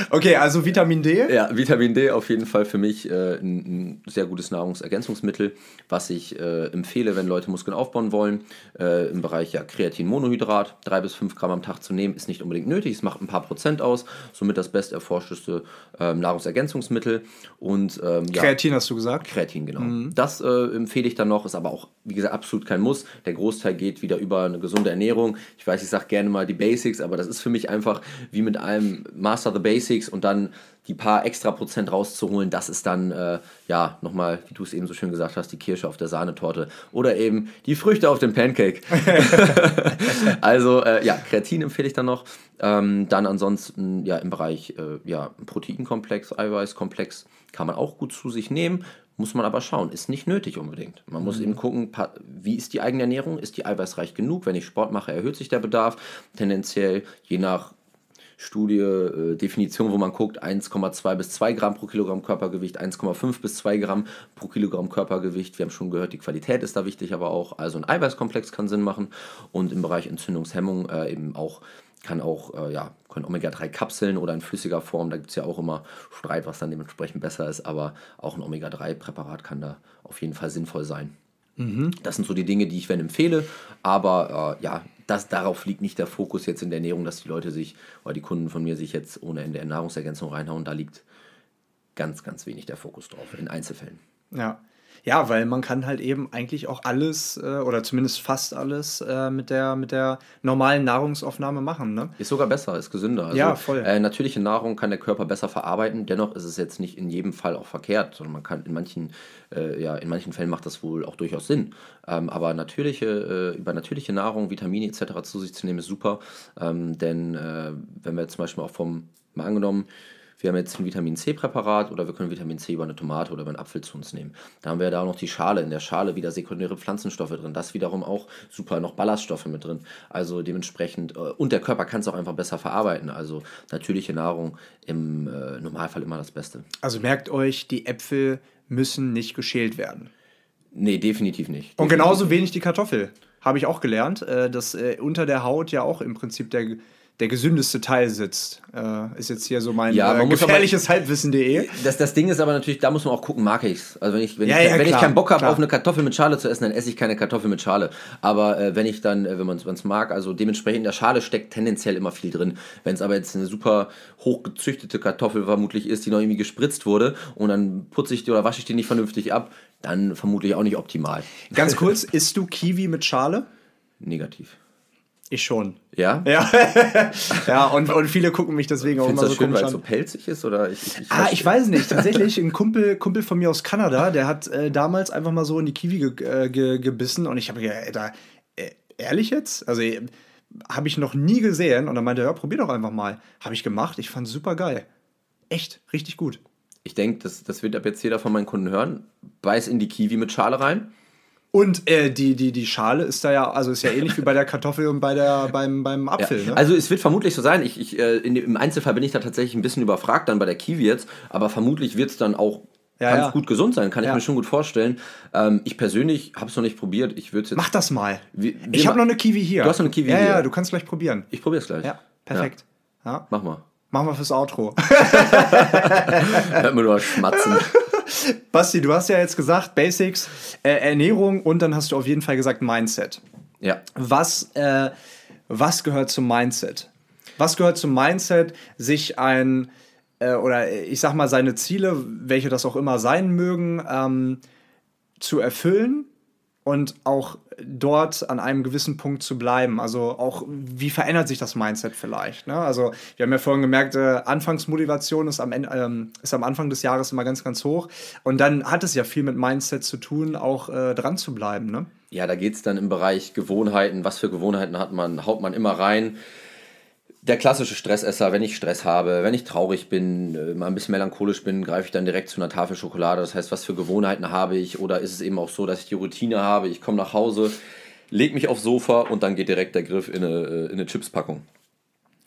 okay, also Vitamin D? Ja, Vitamin D auf jeden Fall für mich äh, ein, ein, sehr gutes Nahrungsergänzungsmittel, was ich äh, empfehle, wenn Leute Muskeln aufbauen wollen. Äh, Im Bereich ja, Kreatinmonohydrat, drei bis fünf Gramm am Tag zu nehmen, ist nicht unbedingt nötig. Es macht ein paar Prozent aus, somit das besterforschteste ähm, Nahrungsergänzungsmittel. Und, ähm, ja, Kreatin hast du gesagt? Kreatin, genau. Mhm. Das äh, empfehle ich dann noch, ist aber auch, wie gesagt, absolut kein Muss. Der Großteil geht wieder über eine gesunde Ernährung. Ich weiß, ich sage gerne mal die Basics, aber das ist für mich einfach wie mit einem Master the Basics und dann die paar extra Prozent rauszuholen, das ist dann, äh, ja, nochmal, wie du es eben so schön gesagt hast, die Kirsche auf der Sahnetorte oder eben die Früchte auf dem Pancake. also, äh, ja, Kreatin empfehle ich dann noch. Ähm, dann ansonsten, ja, im Bereich, äh, ja, Proteinkomplex, Eiweißkomplex kann man auch gut zu sich nehmen. Muss man aber schauen, ist nicht nötig unbedingt. Man muss mhm. eben gucken, wie ist die eigene Ernährung, ist die eiweißreich genug? Wenn ich Sport mache, erhöht sich der Bedarf. Tendenziell, je nach Studie, äh, Definition, wo man guckt, 1,2 bis 2 Gramm pro Kilogramm Körpergewicht, 1,5 bis 2 Gramm pro Kilogramm Körpergewicht. Wir haben schon gehört, die Qualität ist da wichtig, aber auch, also ein Eiweißkomplex kann Sinn machen und im Bereich Entzündungshemmung äh, eben auch kann auch, äh, ja, können Omega-3-Kapseln oder in flüssiger Form, da gibt es ja auch immer Streit, was dann dementsprechend besser ist, aber auch ein Omega-3-Präparat kann da auf jeden Fall sinnvoll sein. Mhm. Das sind so die Dinge, die ich wenn empfehle, aber äh, ja, das, darauf liegt nicht der Fokus jetzt in der Ernährung, dass die Leute sich oder die Kunden von mir sich jetzt ohne Ende Nahrungsergänzung reinhauen, da liegt ganz, ganz wenig der Fokus drauf, in Einzelfällen. Ja. Ja, weil man kann halt eben eigentlich auch alles äh, oder zumindest fast alles äh, mit, der, mit der normalen Nahrungsaufnahme machen. Ne? Ist sogar besser, ist gesünder. Also, ja, voll. Äh, natürliche Nahrung kann der Körper besser verarbeiten, dennoch ist es jetzt nicht in jedem Fall auch verkehrt, sondern man kann in manchen, äh, ja, in manchen Fällen macht das wohl auch durchaus Sinn. Ähm, aber natürliche, äh, über natürliche Nahrung, Vitamine etc. zu sich zu nehmen, ist super. Ähm, denn äh, wenn wir jetzt zum Beispiel auch vom, mal angenommen, wir haben jetzt ein Vitamin C-Präparat oder wir können Vitamin C über eine Tomate oder über einen Apfel zu uns nehmen. Da haben wir da auch noch die Schale, in der Schale wieder sekundäre Pflanzenstoffe drin, das wiederum auch super, noch Ballaststoffe mit drin. Also dementsprechend, äh, und der Körper kann es auch einfach besser verarbeiten. Also natürliche Nahrung im äh, Normalfall immer das Beste. Also merkt euch, die Äpfel müssen nicht geschält werden. Nee, definitiv nicht. Und genauso wenig die Kartoffel. Habe ich auch gelernt, äh, dass unter der Haut ja auch im Prinzip der der gesündeste Teil sitzt. Äh, ist jetzt hier so mein ja, äh, gefährliches Halbwissen.de. Das, das Ding ist aber natürlich, da muss man auch gucken, mag ich es. Also wenn ich, wenn, ja, ich, ja, wenn ich keinen Bock habe, auf eine Kartoffel mit Schale zu essen, dann esse ich keine Kartoffel mit Schale. Aber äh, wenn ich dann, äh, wenn man es mag, also dementsprechend in der Schale steckt tendenziell immer viel drin. Wenn es aber jetzt eine super hochgezüchtete Kartoffel vermutlich ist, die noch irgendwie gespritzt wurde und dann putze ich die oder wasche ich die nicht vernünftig ab, dann vermutlich auch nicht optimal. Ganz kurz, isst du Kiwi mit Schale? Negativ. Ich schon. Ja? Ja. ja, und, und viele gucken mich deswegen auch immer das so schön, weil es so pelzig ist? Oder ich, ich, ich ah, ich weiß nicht. Tatsächlich, ein Kumpel, Kumpel von mir aus Kanada, der hat äh, damals einfach mal so in die Kiwi ge, äh, ge, gebissen und ich habe gedacht, äh, ehrlich jetzt? Also äh, habe ich noch nie gesehen und dann meinte er, ja, probier doch einfach mal. Habe ich gemacht, ich fand es super geil. Echt, richtig gut. Ich denke, das, das wird ab jetzt jeder von meinen Kunden hören. Beiß in die Kiwi mit Schale rein und äh, die, die, die Schale ist da ja, also ist ja ähnlich wie bei der Kartoffel und bei der, beim, beim Apfel. Ja. Ne? Also es wird vermutlich so sein, ich, ich, äh, in, im Einzelfall bin ich da tatsächlich ein bisschen überfragt dann bei der Kiwi jetzt, aber vermutlich wird es dann auch ja, kann ja. gut gesund sein, kann ich mir schon gut vorstellen. Ähm, ich persönlich habe es noch nicht probiert. Ich würde jetzt. Mach das mal. Wir, wir ich habe noch eine Kiwi hier. Du hast noch eine Kiwi ja, hier. Ja, du kannst gleich probieren. Ich probiere es gleich. Ja, perfekt. Mach mal. Machen wir fürs Outro. Hört man nur schmatzen. Basti, du hast ja jetzt gesagt, Basics, äh, Ernährung und dann hast du auf jeden Fall gesagt Mindset. Ja. Was, äh, was gehört zum Mindset? Was gehört zum Mindset, sich ein, äh, oder ich sag mal, seine Ziele, welche das auch immer sein mögen, ähm, zu erfüllen und auch dort an einem gewissen Punkt zu bleiben. Also auch, wie verändert sich das Mindset vielleicht? Ne? Also wir haben ja vorhin gemerkt, äh, Anfangsmotivation ist am, Ende, ähm, ist am Anfang des Jahres immer ganz, ganz hoch. Und dann hat es ja viel mit Mindset zu tun, auch äh, dran zu bleiben. Ne? Ja, da geht es dann im Bereich Gewohnheiten. Was für Gewohnheiten hat man? Haut man immer rein? Der klassische Stressesser, wenn ich Stress habe, wenn ich traurig bin, äh, mal ein bisschen melancholisch bin, greife ich dann direkt zu einer Tafel Schokolade. Das heißt, was für Gewohnheiten habe ich? Oder ist es eben auch so, dass ich die Routine habe, ich komme nach Hause, lege mich aufs Sofa und dann geht direkt der Griff in eine, äh, in eine Chipspackung.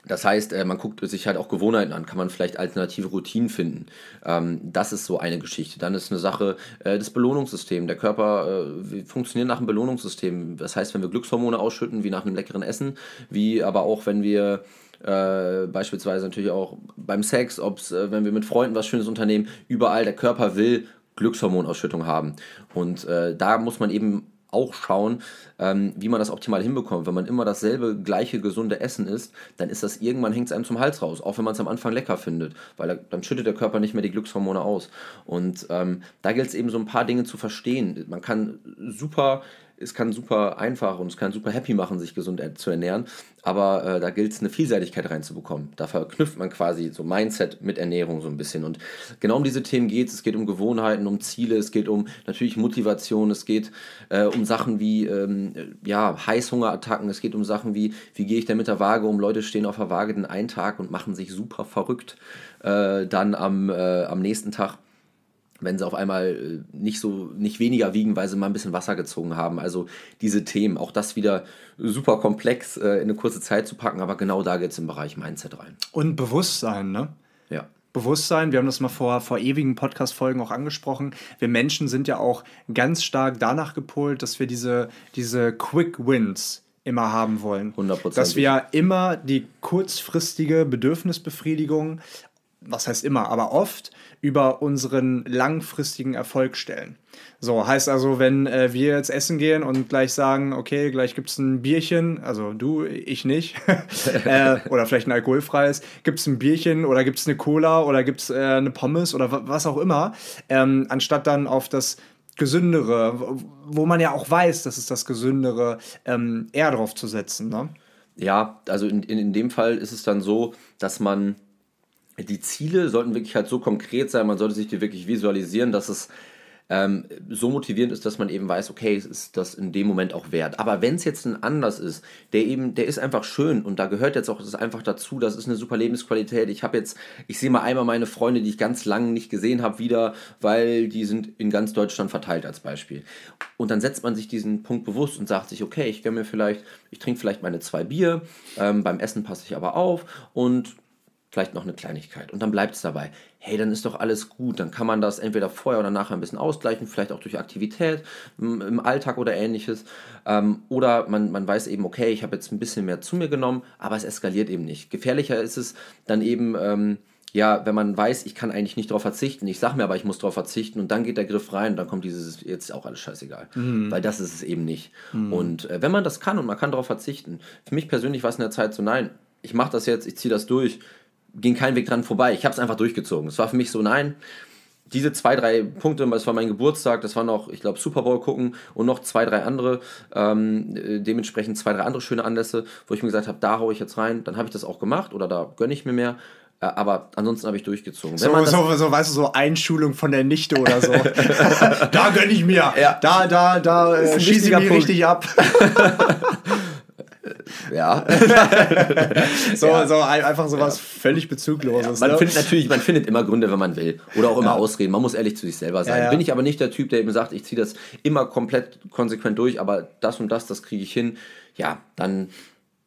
Das heißt, äh, man guckt sich halt auch Gewohnheiten an, kann man vielleicht alternative Routinen finden. Ähm, das ist so eine Geschichte. Dann ist eine Sache das Belohnungssystem. Der Körper funktioniert nach einem Belohnungssystem. Das heißt, wenn wir Glückshormone ausschütten, wie nach einem leckeren Essen, wie aber auch wenn wir Äh, beispielsweise natürlich auch beim Sex, ob es, äh, wenn wir mit Freunden was Schönes unternehmen, überall der Körper will Glückshormonausschüttung haben. Und äh, da muss man eben auch schauen, ähm, wie man das optimal hinbekommt. Wenn man immer dasselbe gleiche gesunde Essen isst, dann ist das irgendwann hängt es einem zum Hals raus, auch wenn man es am Anfang lecker findet, weil da, dann schüttet der Körper nicht mehr die Glückshormone aus. Und ähm, da gilt es eben so ein paar Dinge zu verstehen. Man kann super es kann super einfach und es kann super happy machen, sich gesund zu ernähren. Aber äh, da gilt es, eine Vielseitigkeit reinzubekommen. Da verknüpft man quasi so Mindset mit Ernährung so ein bisschen. Und genau um diese Themen geht es. Es geht um Gewohnheiten, um Ziele, es geht um natürlich Motivation, es geht äh, um Sachen wie ähm, ja, Heißhungerattacken, es geht um Sachen wie, wie gehe ich denn mit der Waage um? Leute stehen auf der Waage den einen Tag und machen sich super verrückt äh, dann am, äh, am nächsten Tag wenn sie auf einmal äh, nicht so nicht weniger wiegen, weil sie mal ein bisschen Wasser gezogen haben. Also diese Themen, auch das wieder super komplex äh, in eine kurze Zeit zu packen, aber genau da geht es im Bereich Mindset rein. Und Bewusstsein, ne? Ja. Bewusstsein, wir haben das mal vor, vor ewigen Podcast-Folgen auch angesprochen. Wir Menschen sind ja auch ganz stark danach gepolt, dass wir diese, diese Quick Wins immer haben wollen. 100%. Dass wir immer die kurzfristige Bedürfnisbefriedigung, was heißt immer, aber oft über unseren langfristigen Erfolg stellen. So, heißt also, wenn äh, wir jetzt essen gehen und gleich sagen, okay, gleich gibt es ein Bierchen, also du, ich nicht, äh, oder vielleicht ein alkoholfreies, gibt es ein Bierchen oder gibt es eine Cola oder gibt es äh, eine Pommes oder was auch immer, ähm, anstatt dann auf das Gesündere, wo man ja auch weiß, dass es das Gesündere, ähm, eher drauf zu setzen. Ne? Ja, also in, in, in dem Fall ist es dann so, dass man die Ziele sollten wirklich halt so konkret sein, man sollte sich die wirklich visualisieren, dass es ähm, so motivierend ist, dass man eben weiß, okay, es ist das in dem Moment auch wert. Aber wenn es jetzt ein Anlass ist, der eben, der ist einfach schön und da gehört jetzt auch das einfach dazu, das ist eine super Lebensqualität. Ich habe jetzt, ich sehe mal einmal meine Freunde, die ich ganz lange nicht gesehen habe, wieder, weil die sind in ganz Deutschland verteilt als Beispiel. Und dann setzt man sich diesen Punkt bewusst und sagt sich, okay, ich gönne mir vielleicht, ich trinke vielleicht meine zwei Bier, ähm, beim Essen passe ich aber auf und vielleicht noch eine Kleinigkeit und dann bleibt es dabei. Hey, dann ist doch alles gut. Dann kann man das entweder vorher oder nachher ein bisschen ausgleichen, vielleicht auch durch Aktivität im Alltag oder ähnliches. Ähm, oder man, man weiß eben, okay, ich habe jetzt ein bisschen mehr zu mir genommen, aber es eskaliert eben nicht. Gefährlicher ist es dann eben, ähm, ja, wenn man weiß, ich kann eigentlich nicht darauf verzichten, ich sage mir aber, ich muss darauf verzichten und dann geht der Griff rein und dann kommt dieses, jetzt auch alles scheißegal. Mhm. Weil das ist es eben nicht. Mhm. Und äh, wenn man das kann und man kann darauf verzichten, für mich persönlich war es in der Zeit so, nein, ich mache das jetzt, ich ziehe das durch ging kein Weg dran vorbei. Ich habe es einfach durchgezogen. Es war für mich so, nein, diese zwei, drei Punkte, das war mein Geburtstag, das war noch, ich glaube, Super Bowl gucken und noch zwei, drei andere, ähm, äh, dementsprechend zwei, drei andere schöne Anlässe, wo ich mir gesagt habe, da haue ich jetzt rein, dann habe ich das auch gemacht oder da gönne ich mir mehr. Äh, aber ansonsten habe ich durchgezogen. So, so, so, weißt du, so Einschulung von der Nichte oder so. da gönne ich mir. Ja. Da, da, da äh, schieße ich mich richtig ab. ja. so, ja. so einfach so was ja. völlig Bezugloses. Ja. Man ne? findet natürlich, man findet immer Gründe, wenn man will. Oder auch immer Ausreden. Man muss ehrlich zu sich selber sein. Bin ich aber nicht der Typ, der eben sagt, ich ziehe das immer komplett konsequent durch, aber das und das, das kriege ich hin. Ja, dann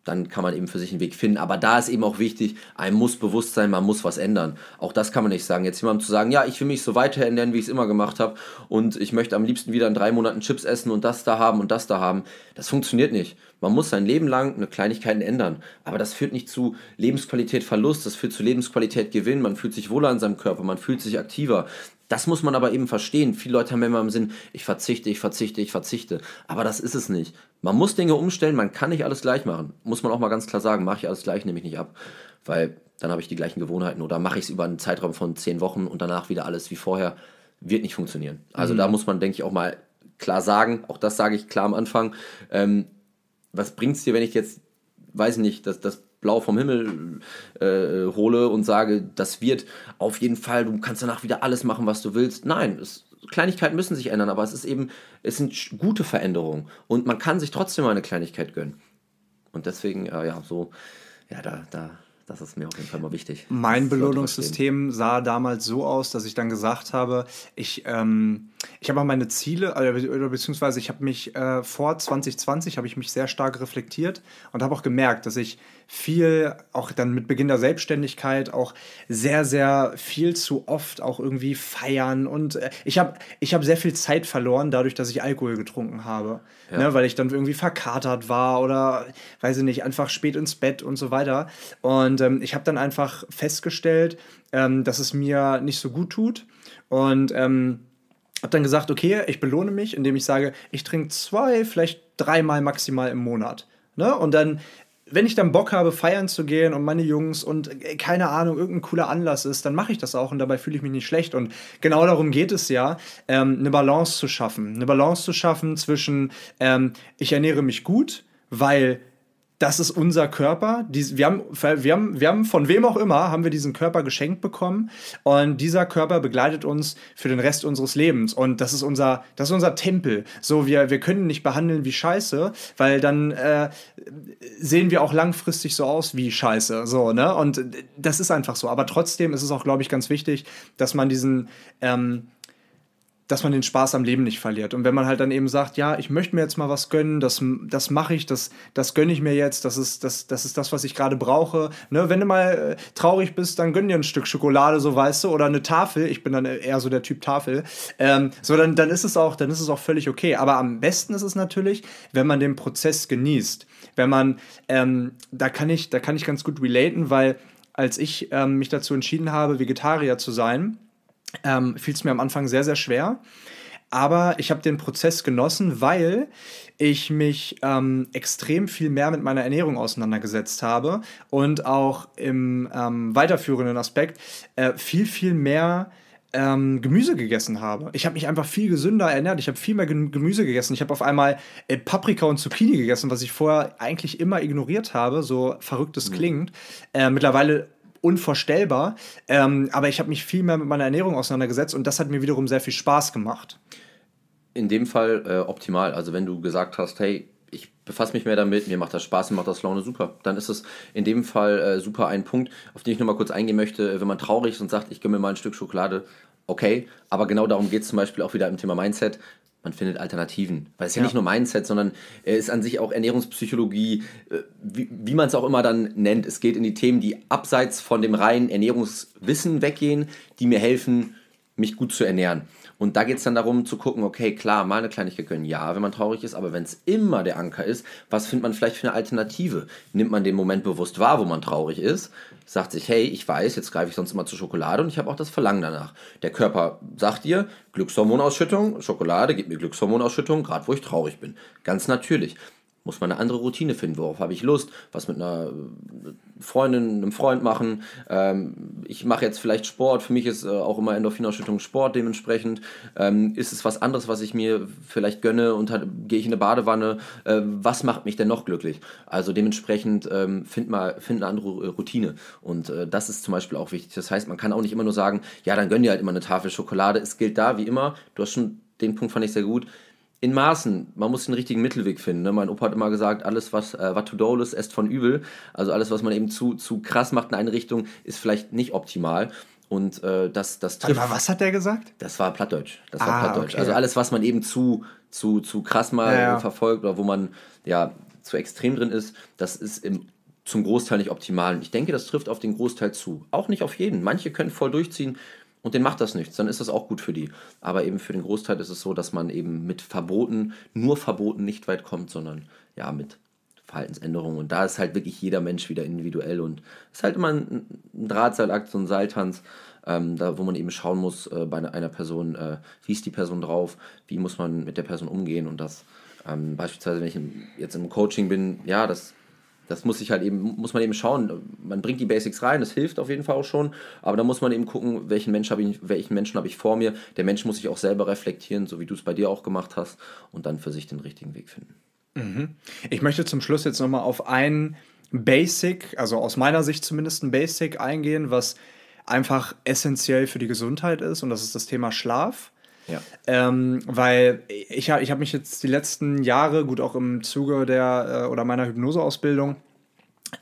dann kann man eben für sich einen Weg finden. Aber da ist eben auch wichtig, einem muss bewusst sein, man muss was ändern. Auch das kann man nicht sagen. Jetzt jemandem zu sagen, ja, ich will mich so weiter ernähren, wie ich es immer gemacht habe und ich möchte am liebsten wieder in drei Monaten Chips essen und das da haben und das da haben, das funktioniert nicht. Man muss sein Leben lang eine Kleinigkeit ändern. Aber das führt nicht zu Lebensqualität Verlust, das führt zu Lebensqualität Gewinn. Man fühlt sich wohler in seinem Körper, man fühlt sich aktiver. Das muss man aber eben verstehen. Viele Leute haben immer im Sinn, ich verzichte, ich verzichte, ich verzichte. Aber das ist es nicht. Man muss Dinge umstellen, man kann nicht alles gleich machen. Muss man auch mal ganz klar sagen, mache ich alles gleich, nehme ich nicht ab. Weil dann habe ich die gleichen Gewohnheiten. Oder mache ich es über einen Zeitraum von zehn Wochen und danach wieder alles wie vorher. Wird nicht funktionieren. Also mhm. da muss man, denke ich, auch mal klar sagen, auch das sage ich klar am Anfang, ähm, was bringt es dir, wenn ich jetzt, weiß nicht, das, das Blau vom Himmel äh, hole und sage, das wird auf jeden Fall, du kannst danach wieder alles machen, was du willst. Nein, es, Kleinigkeiten müssen sich ändern, aber es ist eben, es sind gute Veränderungen und man kann sich trotzdem mal eine Kleinigkeit gönnen. Und deswegen, äh, ja, so, ja, da, da, das ist mir auf jeden Fall mal wichtig. Mein Belohnungssystem sah damals so aus, dass ich dann gesagt habe, ich, ähm, ich habe meine Ziele, oder beziehungsweise ich habe mich äh, vor 2020 habe ich mich sehr stark reflektiert und habe auch gemerkt, dass ich viel, auch dann mit Beginn der Selbstständigkeit, auch sehr, sehr viel zu oft auch irgendwie feiern. Und äh, ich habe ich hab sehr viel Zeit verloren, dadurch, dass ich Alkohol getrunken habe. Ja. Ne, weil ich dann irgendwie verkatert war oder, weiß ich nicht, einfach spät ins Bett und so weiter. Und ähm, ich habe dann einfach festgestellt, ähm, dass es mir nicht so gut tut. Und ähm, habe dann gesagt, okay, ich belohne mich, indem ich sage, ich trinke zwei, vielleicht dreimal maximal im Monat. Ne? Und dann wenn ich dann Bock habe, feiern zu gehen und meine Jungs und äh, keine Ahnung, irgendein cooler Anlass ist, dann mache ich das auch und dabei fühle ich mich nicht schlecht. Und genau darum geht es ja, ähm, eine Balance zu schaffen. Eine Balance zu schaffen zwischen, ähm, ich ernähre mich gut, weil das ist unser Körper. Dies, wir, haben, wir, haben, wir haben von wem auch immer, haben wir diesen Körper geschenkt bekommen. Und dieser Körper begleitet uns für den Rest unseres Lebens. Und das ist unser, das ist unser Tempel. So, wir, wir können nicht behandeln wie Scheiße, weil dann äh, sehen wir auch langfristig so aus wie Scheiße. So, ne? Und das ist einfach so. Aber trotzdem ist es auch, glaube ich, ganz wichtig, dass man diesen ähm, dass man den Spaß am Leben nicht verliert. Und wenn man halt dann eben sagt, ja, ich möchte mir jetzt mal was gönnen, das, das mache ich, das, das gönne ich mir jetzt, das ist das, das, ist das was ich gerade brauche. Ne? Wenn du mal äh, traurig bist, dann gönn dir ein Stück Schokolade, so weißt du, oder eine Tafel. Ich bin dann eher so der Typ Tafel. Ähm, so, dann, dann ist es auch, dann ist es auch völlig okay. Aber am besten ist es natürlich, wenn man den Prozess genießt. Wenn man, ähm, da kann ich, da kann ich ganz gut relaten, weil als ich ähm, mich dazu entschieden habe, Vegetarier zu sein, ähm, fiel es mir am Anfang sehr, sehr schwer. Aber ich habe den Prozess genossen, weil ich mich ähm, extrem viel mehr mit meiner Ernährung auseinandergesetzt habe und auch im ähm, weiterführenden Aspekt äh, viel, viel mehr ähm, Gemüse gegessen habe. Ich habe mich einfach viel gesünder ernährt. Ich habe viel mehr Gemüse gegessen. Ich habe auf einmal äh, Paprika und Zucchini gegessen, was ich vorher eigentlich immer ignoriert habe, so verrückt es mhm. klingt. Äh, mittlerweile unvorstellbar. Ähm, aber ich habe mich viel mehr mit meiner Ernährung auseinandergesetzt und das hat mir wiederum sehr viel Spaß gemacht. In dem Fall äh, optimal. Also wenn du gesagt hast, hey, ich befasse mich mehr damit, mir macht das Spaß, mir macht das Laune, super. Dann ist es in dem Fall äh, super ein Punkt, auf den ich nochmal kurz eingehen möchte. Wenn man traurig ist und sagt, ich gönne mir mal ein Stück Schokolade, okay. Aber genau darum geht es zum Beispiel auch wieder im Thema Mindset man findet Alternativen. Weil es ja, ja nicht nur Mindset, sondern es ist an sich auch Ernährungspsychologie, äh, wie, wie man es auch immer dann nennt. Es geht in die Themen, die abseits von dem reinen Ernährungswissen weggehen, die mir helfen, mich gut zu ernähren. Und da geht es dann darum zu gucken, okay, klar, mal eine Kleinigkeit gönnen, ja, wenn man traurig ist, aber wenn es immer der Anker ist, was findet man vielleicht für eine Alternative? Nimmt man den Moment bewusst wahr, wo man traurig ist, sagt sich, hey, ich weiß, jetzt greife ich sonst immer zur Schokolade und ich habe auch das Verlangen danach. Der Körper sagt dir, Glückshormonausschüttung, Schokolade gibt mir Glückshormonausschüttung, gerade wo ich traurig bin. Ganz natürlich muss man eine andere Routine finden. Worauf habe ich Lust? Was mit einer äh, Freundin, einem Freund machen? Ähm, ich mache jetzt vielleicht Sport. Für mich ist äh, auch immer Endorphinausschüttung Sport dementsprechend. Ähm, ist es was anderes, was ich mir vielleicht gönne und gehe ich in eine Badewanne? Äh, was macht mich denn noch glücklich? Also dementsprechend ähm, find mal find eine andere Routine. Und äh, das ist zum Beispiel auch wichtig. Das heißt, man kann auch nicht immer nur sagen, ja, dann gönn dir halt immer eine Tafel Schokolade. Es gilt da wie immer. Du hast schon den Punkt fand ich sehr gut in Maßen. Man muss den richtigen Mittelweg finden. Ne? Mein Opa hat immer gesagt, alles, was äh, was to do ist, ist von übel. Also alles, was man eben zu, zu krass macht in eine Richtung, ist vielleicht nicht optimal. Und äh, das, das trifft. Aber was hat der gesagt? Das war Plattdeutsch. Das war ah, Plattdeutsch. Okay. Also alles, was man eben zu, zu, zu krass mal ja, ja. verfolgt oder wo man ja zu extrem drin ist, das ist im, zum Großteil nicht optimal. Und ich denke, das trifft auf den Großteil zu. Auch nicht auf jeden. Manche können voll durchziehen, und den macht das nichts, dann ist das auch gut für die. Aber eben für den Großteil ist es so, dass man eben mit Verboten, nur Verboten nicht weit kommt, sondern ja, mit Verhaltensänderungen. Und da ist halt wirklich jeder Mensch wieder individuell und es ist halt immer ein, ein Drahtseilakt, so ein Seiltanz, ähm, da wo man eben schauen muss äh, bei einer Person, äh, wie ist die Person drauf, wie muss man mit der Person umgehen und das ähm, beispielsweise, wenn ich jetzt im Coaching bin, ja, das das muss ich halt eben, muss man eben schauen. Man bringt die Basics rein, das hilft auf jeden Fall auch schon, aber da muss man eben gucken, welchen Mensch habe ich, welchen Menschen habe ich vor mir. Der Mensch muss sich auch selber reflektieren, so wie du es bei dir auch gemacht hast, und dann für sich den richtigen Weg finden. Mhm. Ich möchte zum Schluss jetzt nochmal auf ein Basic, also aus meiner Sicht zumindest ein Basic eingehen, was einfach essentiell für die Gesundheit ist, und das ist das Thema Schlaf. Ja. Ähm, weil ich, ich habe mich jetzt die letzten Jahre, gut auch im Zuge der äh, oder meiner Hypnoseausbildung,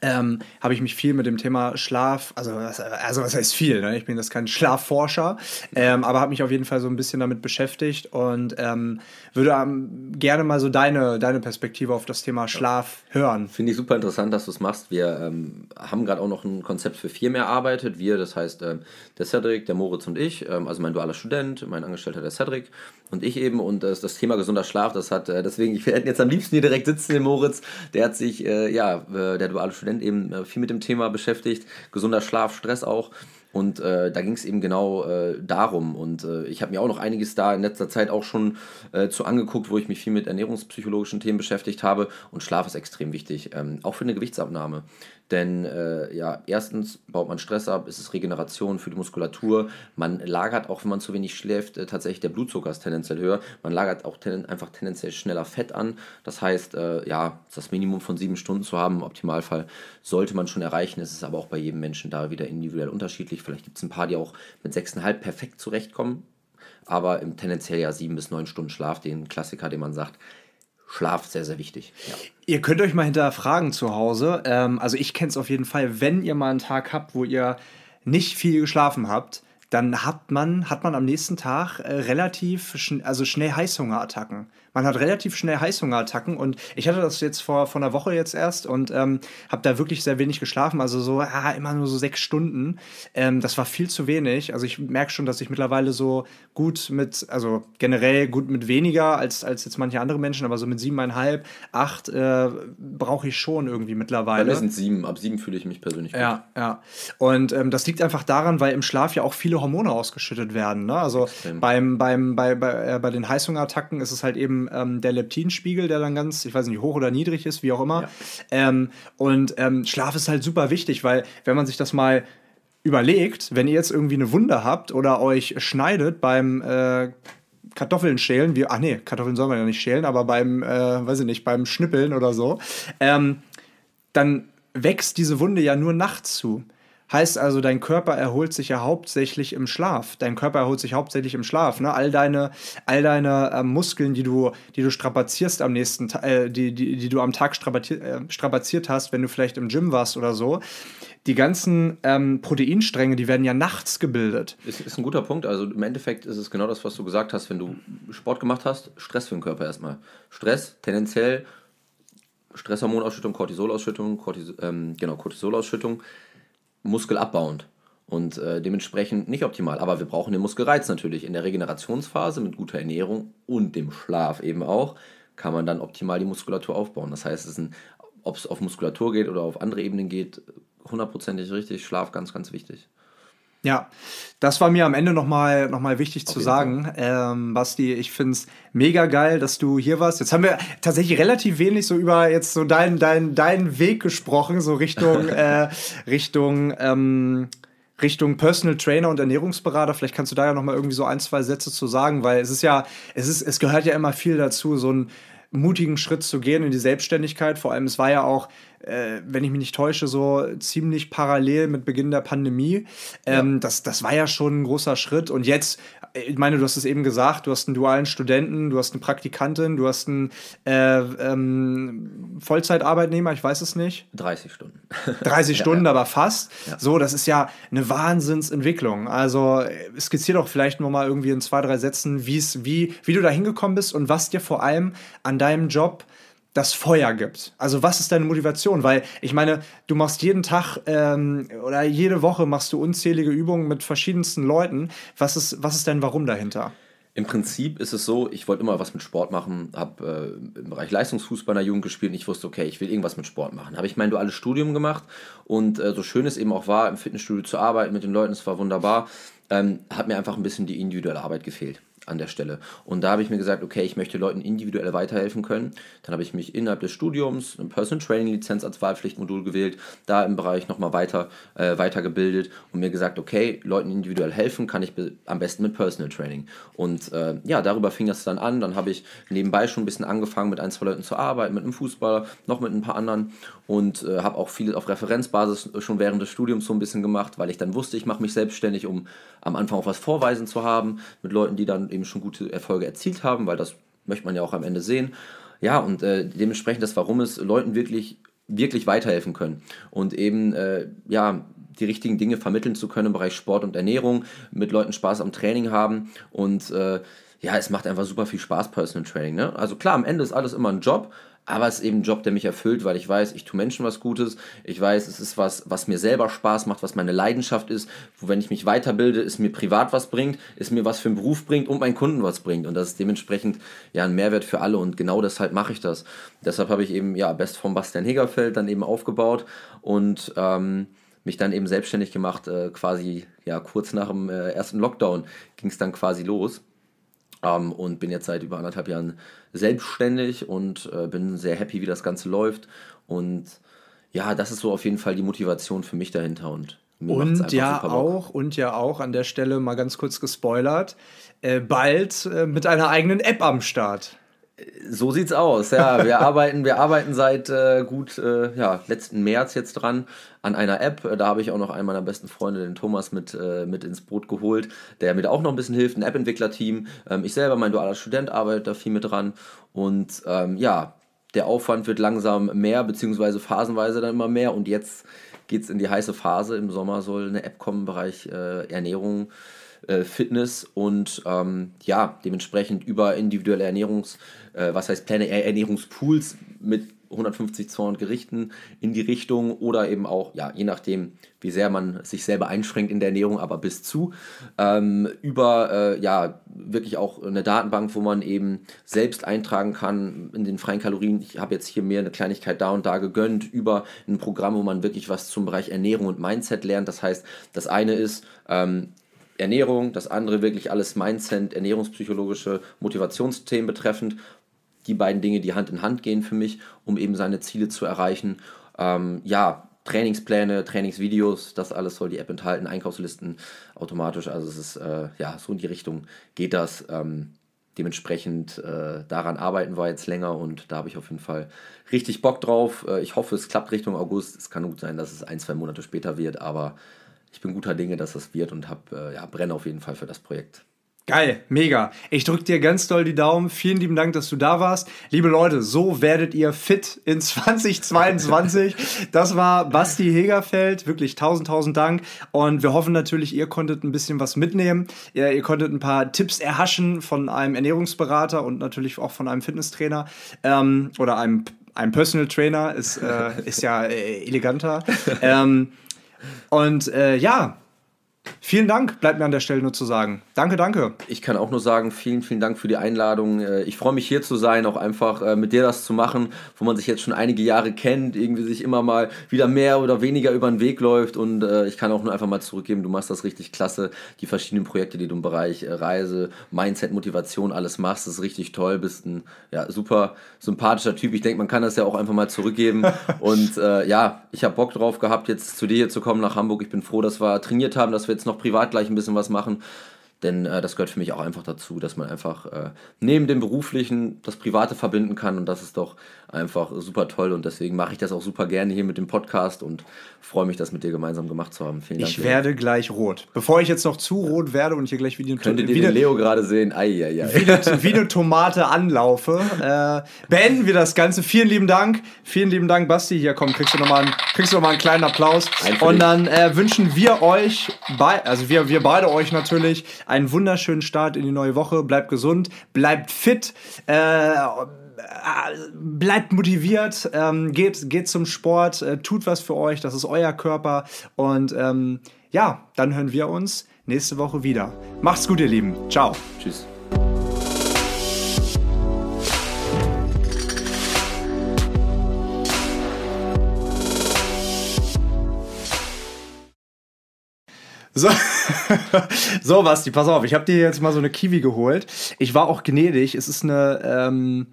ähm, habe ich mich viel mit dem Thema Schlaf, also, also was heißt viel, ne? ich bin das kein Schlafforscher, ähm, aber habe mich auf jeden Fall so ein bisschen damit beschäftigt und ähm, würde ähm, gerne mal so deine, deine Perspektive auf das Thema Schlaf hören. Finde ich super interessant, dass du es machst. Wir ähm, haben gerade auch noch ein Konzept für vier mehr erarbeitet. Wir, das heißt ähm, der Cedric, der Moritz und ich, also mein dualer Student, mein Angestellter der Cedric und ich eben und das, das Thema gesunder Schlaf, das hat, äh, deswegen, ich hätte jetzt am liebsten hier direkt sitzen, den Moritz, der hat sich, äh, ja, äh, der duale Student eben äh, viel mit dem Thema beschäftigt, gesunder Schlaf, Stress auch. Und äh, da ging es eben genau äh, darum. Und äh, ich habe mir auch noch einiges da in letzter Zeit auch schon zu angeguckt, wo ich mich viel mit ernährungspsychologischen Themen beschäftigt habe. Und Schlaf ist extrem wichtig, ähm, auch für eine Gewichtsabnahme. Denn äh, ja, erstens baut man Stress ab, ist es Regeneration für die Muskulatur. Man lagert auch, wenn man zu wenig schläft, äh, tatsächlich der Blutzucker ist tendenziell höher. Man lagert auch ten einfach tendenziell schneller Fett an. Das heißt, äh, ja, das Minimum von sieben Stunden zu haben, im Optimalfall sollte man schon erreichen. Es ist aber auch bei jedem Menschen da wieder individuell unterschiedlich. Vielleicht gibt es ein paar, die auch mit sechseinhalb perfekt zurechtkommen. Aber im tendenziell ja sieben bis neun Stunden Schlaf, den Klassiker, den man sagt, Schlaf sehr, sehr wichtig. Ja. Ihr könnt euch mal hinterfragen zu Hause. Ähm, also ich kenne es auf jeden Fall, wenn ihr mal einen Tag habt, wo ihr nicht viel geschlafen habt, dann hat man, hat man am nächsten Tag äh, relativ schn also schnell Heißhungerattacken. Man hat relativ schnell Heißhungerattacken und ich hatte das jetzt vor, vor einer Woche jetzt erst und ähm, habe da wirklich sehr wenig geschlafen, also so ah, immer nur so sechs Stunden. Ähm, das war viel zu wenig. Also ich merke schon, dass ich mittlerweile so gut mit, also generell gut mit weniger als, als jetzt manche andere Menschen, aber so mit siebeneinhalb, acht äh, brauche ich schon irgendwie mittlerweile. Bei mir sind sieben, ab sieben fühle ich mich persönlich gut. Ja, ja. Und ähm, das liegt einfach daran, weil im Schlaf ja auch viele Hormone ausgeschüttet werden. Ne? Also beim, beim, bei, bei, äh, bei den Heißhungerattacken ist es halt eben ähm, der Leptinspiegel, der dann ganz, ich weiß nicht, hoch oder niedrig ist, wie auch immer. Ja. Ähm, und ähm, Schlaf ist halt super wichtig, weil wenn man sich das mal überlegt, wenn ihr jetzt irgendwie eine Wunde habt oder euch schneidet beim äh, Kartoffeln schälen, wie, ach nee, Kartoffeln soll man ja nicht schälen, aber beim, äh, weiß ich nicht, beim Schnippeln oder so, ähm, dann wächst diese Wunde ja nur nachts zu. Heißt also, dein Körper erholt sich ja hauptsächlich im Schlaf. Dein Körper erholt sich hauptsächlich im Schlaf. Ne? All deine, all deine äh, Muskeln, die du, die du strapazierst am nächsten Tag, äh, die, die, die du am Tag strapaziert, äh, strapaziert hast, wenn du vielleicht im Gym warst oder so, die ganzen ähm, Proteinstränge, die werden ja nachts gebildet. Ist, ist ein guter Punkt. Also im Endeffekt ist es genau das, was du gesagt hast. Wenn du Sport gemacht hast, Stress für den Körper erstmal. Stress, tendenziell Stresshormonausschüttung, Cortisolausschüttung, Cortis ähm, genau, Cortisolausschüttung muskelabbauend und äh, dementsprechend nicht optimal. Aber wir brauchen den Muskelreiz natürlich. In der Regenerationsphase mit guter Ernährung und dem Schlaf eben auch, kann man dann optimal die Muskulatur aufbauen. Das heißt, ob es auf Muskulatur geht oder auf andere Ebenen geht, hundertprozentig richtig. Schlaf ganz, ganz wichtig. Ja, das war mir am Ende nochmal noch mal wichtig Auf zu sagen. Ähm, Basti, ich finde es mega geil, dass du hier warst. Jetzt haben wir tatsächlich relativ wenig so über jetzt so deinen dein, dein Weg gesprochen, so Richtung, äh, Richtung, ähm, Richtung Personal Trainer und Ernährungsberater. Vielleicht kannst du da ja nochmal irgendwie so ein, zwei Sätze zu sagen, weil es ist ja, es ist, es gehört ja immer viel dazu, so einen mutigen Schritt zu gehen in die Selbstständigkeit. Vor allem, es war ja auch äh, wenn ich mich nicht täusche, so ziemlich parallel mit Beginn der Pandemie. Ähm, ja. das, das war ja schon ein großer Schritt. Und jetzt, äh, ich meine, du hast es eben gesagt, du hast einen dualen Studenten, du hast eine Praktikantin, du hast einen äh, ähm, Vollzeitarbeitnehmer, ich weiß es nicht. 30 Stunden. 30 Stunden, ja. aber fast. So, das ist ja eine Wahnsinnsentwicklung. Also äh, skizzier doch vielleicht noch mal irgendwie in zwei, drei Sätzen, wie, wie du da hingekommen bist und was dir vor allem an deinem Job das Feuer gibt. Also was ist deine Motivation? Weil ich meine, du machst jeden Tag ähm, oder jede Woche machst du unzählige Übungen mit verschiedensten Leuten. Was ist, was ist dein Warum dahinter? Im Prinzip ist es so, ich wollte immer was mit Sport machen, habe äh, im Bereich Leistungsfußball in der Jugend gespielt und ich wusste, okay, ich will irgendwas mit Sport machen. Habe ich mein duales Studium gemacht und äh, so schön es eben auch war, im Fitnessstudio zu arbeiten mit den Leuten, es war wunderbar, ähm, hat mir einfach ein bisschen die individuelle Arbeit gefehlt an der Stelle. Und da habe ich mir gesagt, okay, ich möchte Leuten individuell weiterhelfen können. Dann habe ich mich innerhalb des Studiums eine Personal Training Lizenz als Wahlpflichtmodul gewählt, da im Bereich nochmal weiter äh, weitergebildet und mir gesagt, okay, Leuten individuell helfen kann ich am besten mit Personal Training. Und äh, ja, darüber fing das dann an. Dann habe ich nebenbei schon ein bisschen angefangen, mit ein, zwei Leuten zu arbeiten, mit einem Fußballer, noch mit ein paar anderen und äh, habe auch viel auf Referenzbasis schon während des Studiums so ein bisschen gemacht, weil ich dann wusste, ich mache mich selbstständig, um am Anfang auch was vorweisen zu haben mit Leuten, die dann eben schon gute Erfolge erzielt haben, weil das möchte man ja auch am Ende sehen. Ja, und äh, dementsprechend das Warum ist, Leuten wirklich wirklich weiterhelfen können und eben äh, ja die richtigen Dinge vermitteln zu können im Bereich Sport und Ernährung, mit Leuten Spaß am Training haben und äh, ja, es macht einfach super viel Spaß, Personal Training. Ne? Also klar, am Ende ist alles immer ein Job, aber es ist eben ein Job, der mich erfüllt, weil ich weiß, ich tue Menschen was Gutes. Ich weiß, es ist was, was mir selber Spaß macht, was meine Leidenschaft ist, wo wenn ich mich weiterbilde, es mir privat was bringt, es mir was für einen Beruf bringt und meinen Kunden was bringt. Und das ist dementsprechend ja ein Mehrwert für alle und genau deshalb mache ich das. Deshalb habe ich eben ja Best vom Bastian Hegerfeld dann eben aufgebaut und ähm, mich dann eben selbstständig gemacht, äh, quasi ja kurz nach dem äh, ersten Lockdown ging es dann quasi los. Ähm, und bin jetzt seit über anderthalb Jahren selbstständig und äh, bin sehr happy, wie das Ganze läuft. Und ja, das ist so auf jeden Fall die Motivation für mich dahinter. Und und ja auch, und ja auch an der Stelle mal ganz kurz gespoilert, äh, bald äh, mit einer eigenen App am Start. So sieht's aus, ja. Wir arbeiten, wir arbeiten seit äh, gut äh, ja, letzten März jetzt dran an einer App. Da habe ich auch noch einen meiner besten Freunde, den Thomas, mit, äh, mit ins Boot geholt, der mir da auch noch ein bisschen hilft, ein App-Entwicklerteam. Ähm, ich selber, mein dualer Student, arbeite da viel mit dran. Und ähm, ja, der Aufwand wird langsam mehr, beziehungsweise phasenweise dann immer mehr. Und jetzt geht es in die heiße Phase. Im Sommer soll eine App kommen im Bereich äh, Ernährung äh, Fitness und ähm, ja, dementsprechend über individuelle Ernährungs, äh, was heißt Pläne, Ernährungspools mit 150, 200 Gerichten in die Richtung oder eben auch, ja, je nachdem, wie sehr man sich selber einschränkt in der Ernährung, aber bis zu, ähm, über, äh, ja, wirklich auch eine Datenbank, wo man eben selbst eintragen kann in den freien Kalorien. Ich habe jetzt hier mir eine Kleinigkeit da und da gegönnt, über ein Programm, wo man wirklich was zum Bereich Ernährung und Mindset lernt. Das heißt, das eine ist, ähm, Ernährung, das andere wirklich alles Mindset, ernährungspsychologische Motivationsthemen betreffend. Die beiden Dinge, die Hand in Hand gehen für mich, um eben seine Ziele zu erreichen. Ähm, ja, Trainingspläne, Trainingsvideos, das alles soll die App enthalten, Einkaufslisten automatisch. Also es ist, äh, ja, so in die Richtung geht das. Ähm, dementsprechend äh, daran arbeiten wir jetzt länger und da habe ich auf jeden Fall richtig Bock drauf. Äh, ich hoffe, es klappt Richtung August. Es kann gut sein, dass es ein, zwei Monate später wird, aber ich bin guter Dinge, dass das wird und hab, äh, ja, brenne auf jeden Fall für das Projekt. Geil, mega. Ich drücke dir ganz doll die Daumen. Vielen lieben Dank, dass du da warst. Liebe Leute, so werdet ihr fit in 2022. Das war Basti Hegerfeld. Wirklich tausend, tausend Dank. Und wir hoffen natürlich, ihr konntet ein bisschen was mitnehmen. Ihr, ihr konntet ein paar Tipps erhaschen von einem Ernährungsberater und natürlich auch von einem Fitnesstrainer ähm, oder einem, einem Personal Trainer. Ist, äh, ist ja äh, eleganter. ähm, und äh, ja, Vielen Dank, bleibt mir an der Stelle nur zu sagen. Danke, danke. Ich kann auch nur sagen, vielen, vielen Dank für die Einladung. Äh, ich freue mich hier zu sein, auch einfach äh, mit dir das zu machen, wo man sich jetzt schon einige Jahre kennt, irgendwie sich immer mal wieder mehr oder weniger über den Weg läuft und äh, ich kann auch nur einfach mal zurückgeben, du machst das richtig klasse. Die verschiedenen Projekte, die du im Bereich Reise, Mindset, Motivation, alles machst, das ist richtig toll, bist ein ja, super sympathischer Typ. Ich denke, man kann das ja auch einfach mal zurückgeben und äh, ja, ich habe Bock drauf gehabt, jetzt zu dir hier zu kommen nach Hamburg. Ich bin froh, dass wir trainiert haben, dass wir jetzt noch privat gleich ein bisschen was machen. Denn äh, das gehört für mich auch einfach dazu, dass man einfach äh, neben dem Beruflichen das Private verbinden kann. Und das ist doch einfach super toll. Und deswegen mache ich das auch super gerne hier mit dem Podcast und freue mich, das mit dir gemeinsam gemacht zu haben. Vielen Dank. Ich werde gleich rot. Bevor ich jetzt noch zu rot werde und hier gleich wie eine, Könnt ihr Leo gerade sehen? Ei, ei, ei. Wie, eine, wie eine Tomate anlaufe. Äh, beenden wir das Ganze. Vielen lieben Dank. Vielen lieben Dank, Basti. Hier komm, kriegst du nochmal einen, kriegst du noch mal einen kleinen Applaus. Und dann äh, wünschen wir euch, bei, also wir, wir beide euch natürlich, einen wunderschönen Start in die neue Woche. Bleibt gesund, bleibt fit, äh, bleibt motiviert, ähm, geht, geht zum Sport, äh, tut was für euch, das ist euer Körper. Und ähm, ja, dann hören wir uns nächste Woche wieder. Macht's gut, ihr Lieben. Ciao. Tschüss. So, so Basti, pass auf, ich habe dir jetzt mal so eine Kiwi geholt. Ich war auch gnädig. Es ist eine, ähm,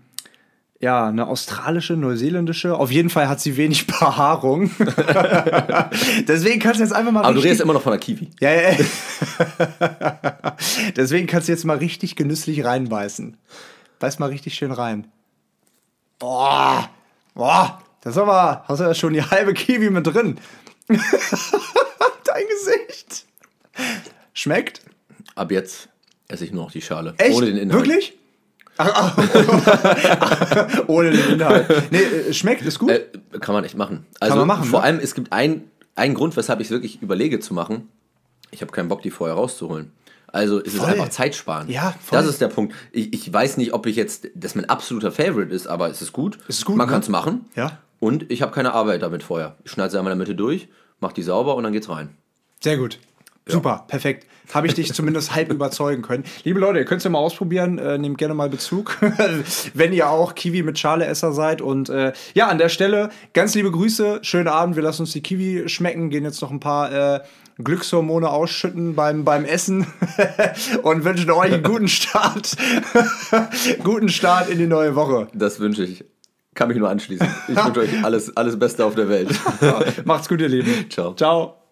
ja, eine australische, neuseeländische. Auf jeden Fall hat sie wenig Behaarung. Deswegen kannst du jetzt einfach mal. Aber du redest immer noch von der Kiwi. Ja, ja. Deswegen kannst du jetzt mal richtig genüsslich reinbeißen. Beiß mal richtig schön rein. Boah, boah, das ist aber, hast du ja schon die halbe Kiwi mit drin. Dein Gesicht. Schmeckt? Ab jetzt esse ich nur noch die Schale. Echt? Ohne den Inhalt. Wirklich? Ohne den Inhalt. Nee, äh, schmeckt, ist gut. Äh, kann man echt machen. Also man machen, vor ne? allem, es gibt ein- einen Grund, weshalb ich es wirklich überlege zu machen. Ich habe keinen Bock, die vorher rauszuholen. Also es ist Voll. einfach Zeit sparen. Ja, voll. Das ist der Punkt. Ich, ich weiß nicht, ob ich jetzt, das mein absoluter Favorite ist, aber es ist gut. Es ist gut, Man ne? kann es machen. Ja. Und ich habe keine Arbeit damit vorher. Ich schneide sie einmal in der Mitte durch, mache die sauber und dann geht's rein. Sehr gut. Super, perfekt. Habe ich dich zumindest halb überzeugen können. Liebe Leute, ihr könnt es ja mal ausprobieren. Äh, nehmt gerne mal Bezug, wenn ihr auch Kiwi mit Schale-Esser seid. Und äh, ja, an der Stelle ganz liebe Grüße. Schönen Abend. Wir lassen uns die Kiwi schmecken. Gehen jetzt noch ein paar äh, Glückshormone ausschütten beim, beim Essen und wünschen euch einen guten Start. guten Start in die neue Woche. Das wünsche ich. Kann mich nur anschließen. Ich wünsche euch alles, alles Beste auf der Welt. Macht's gut, ihr Lieben. Ciao. Ciao.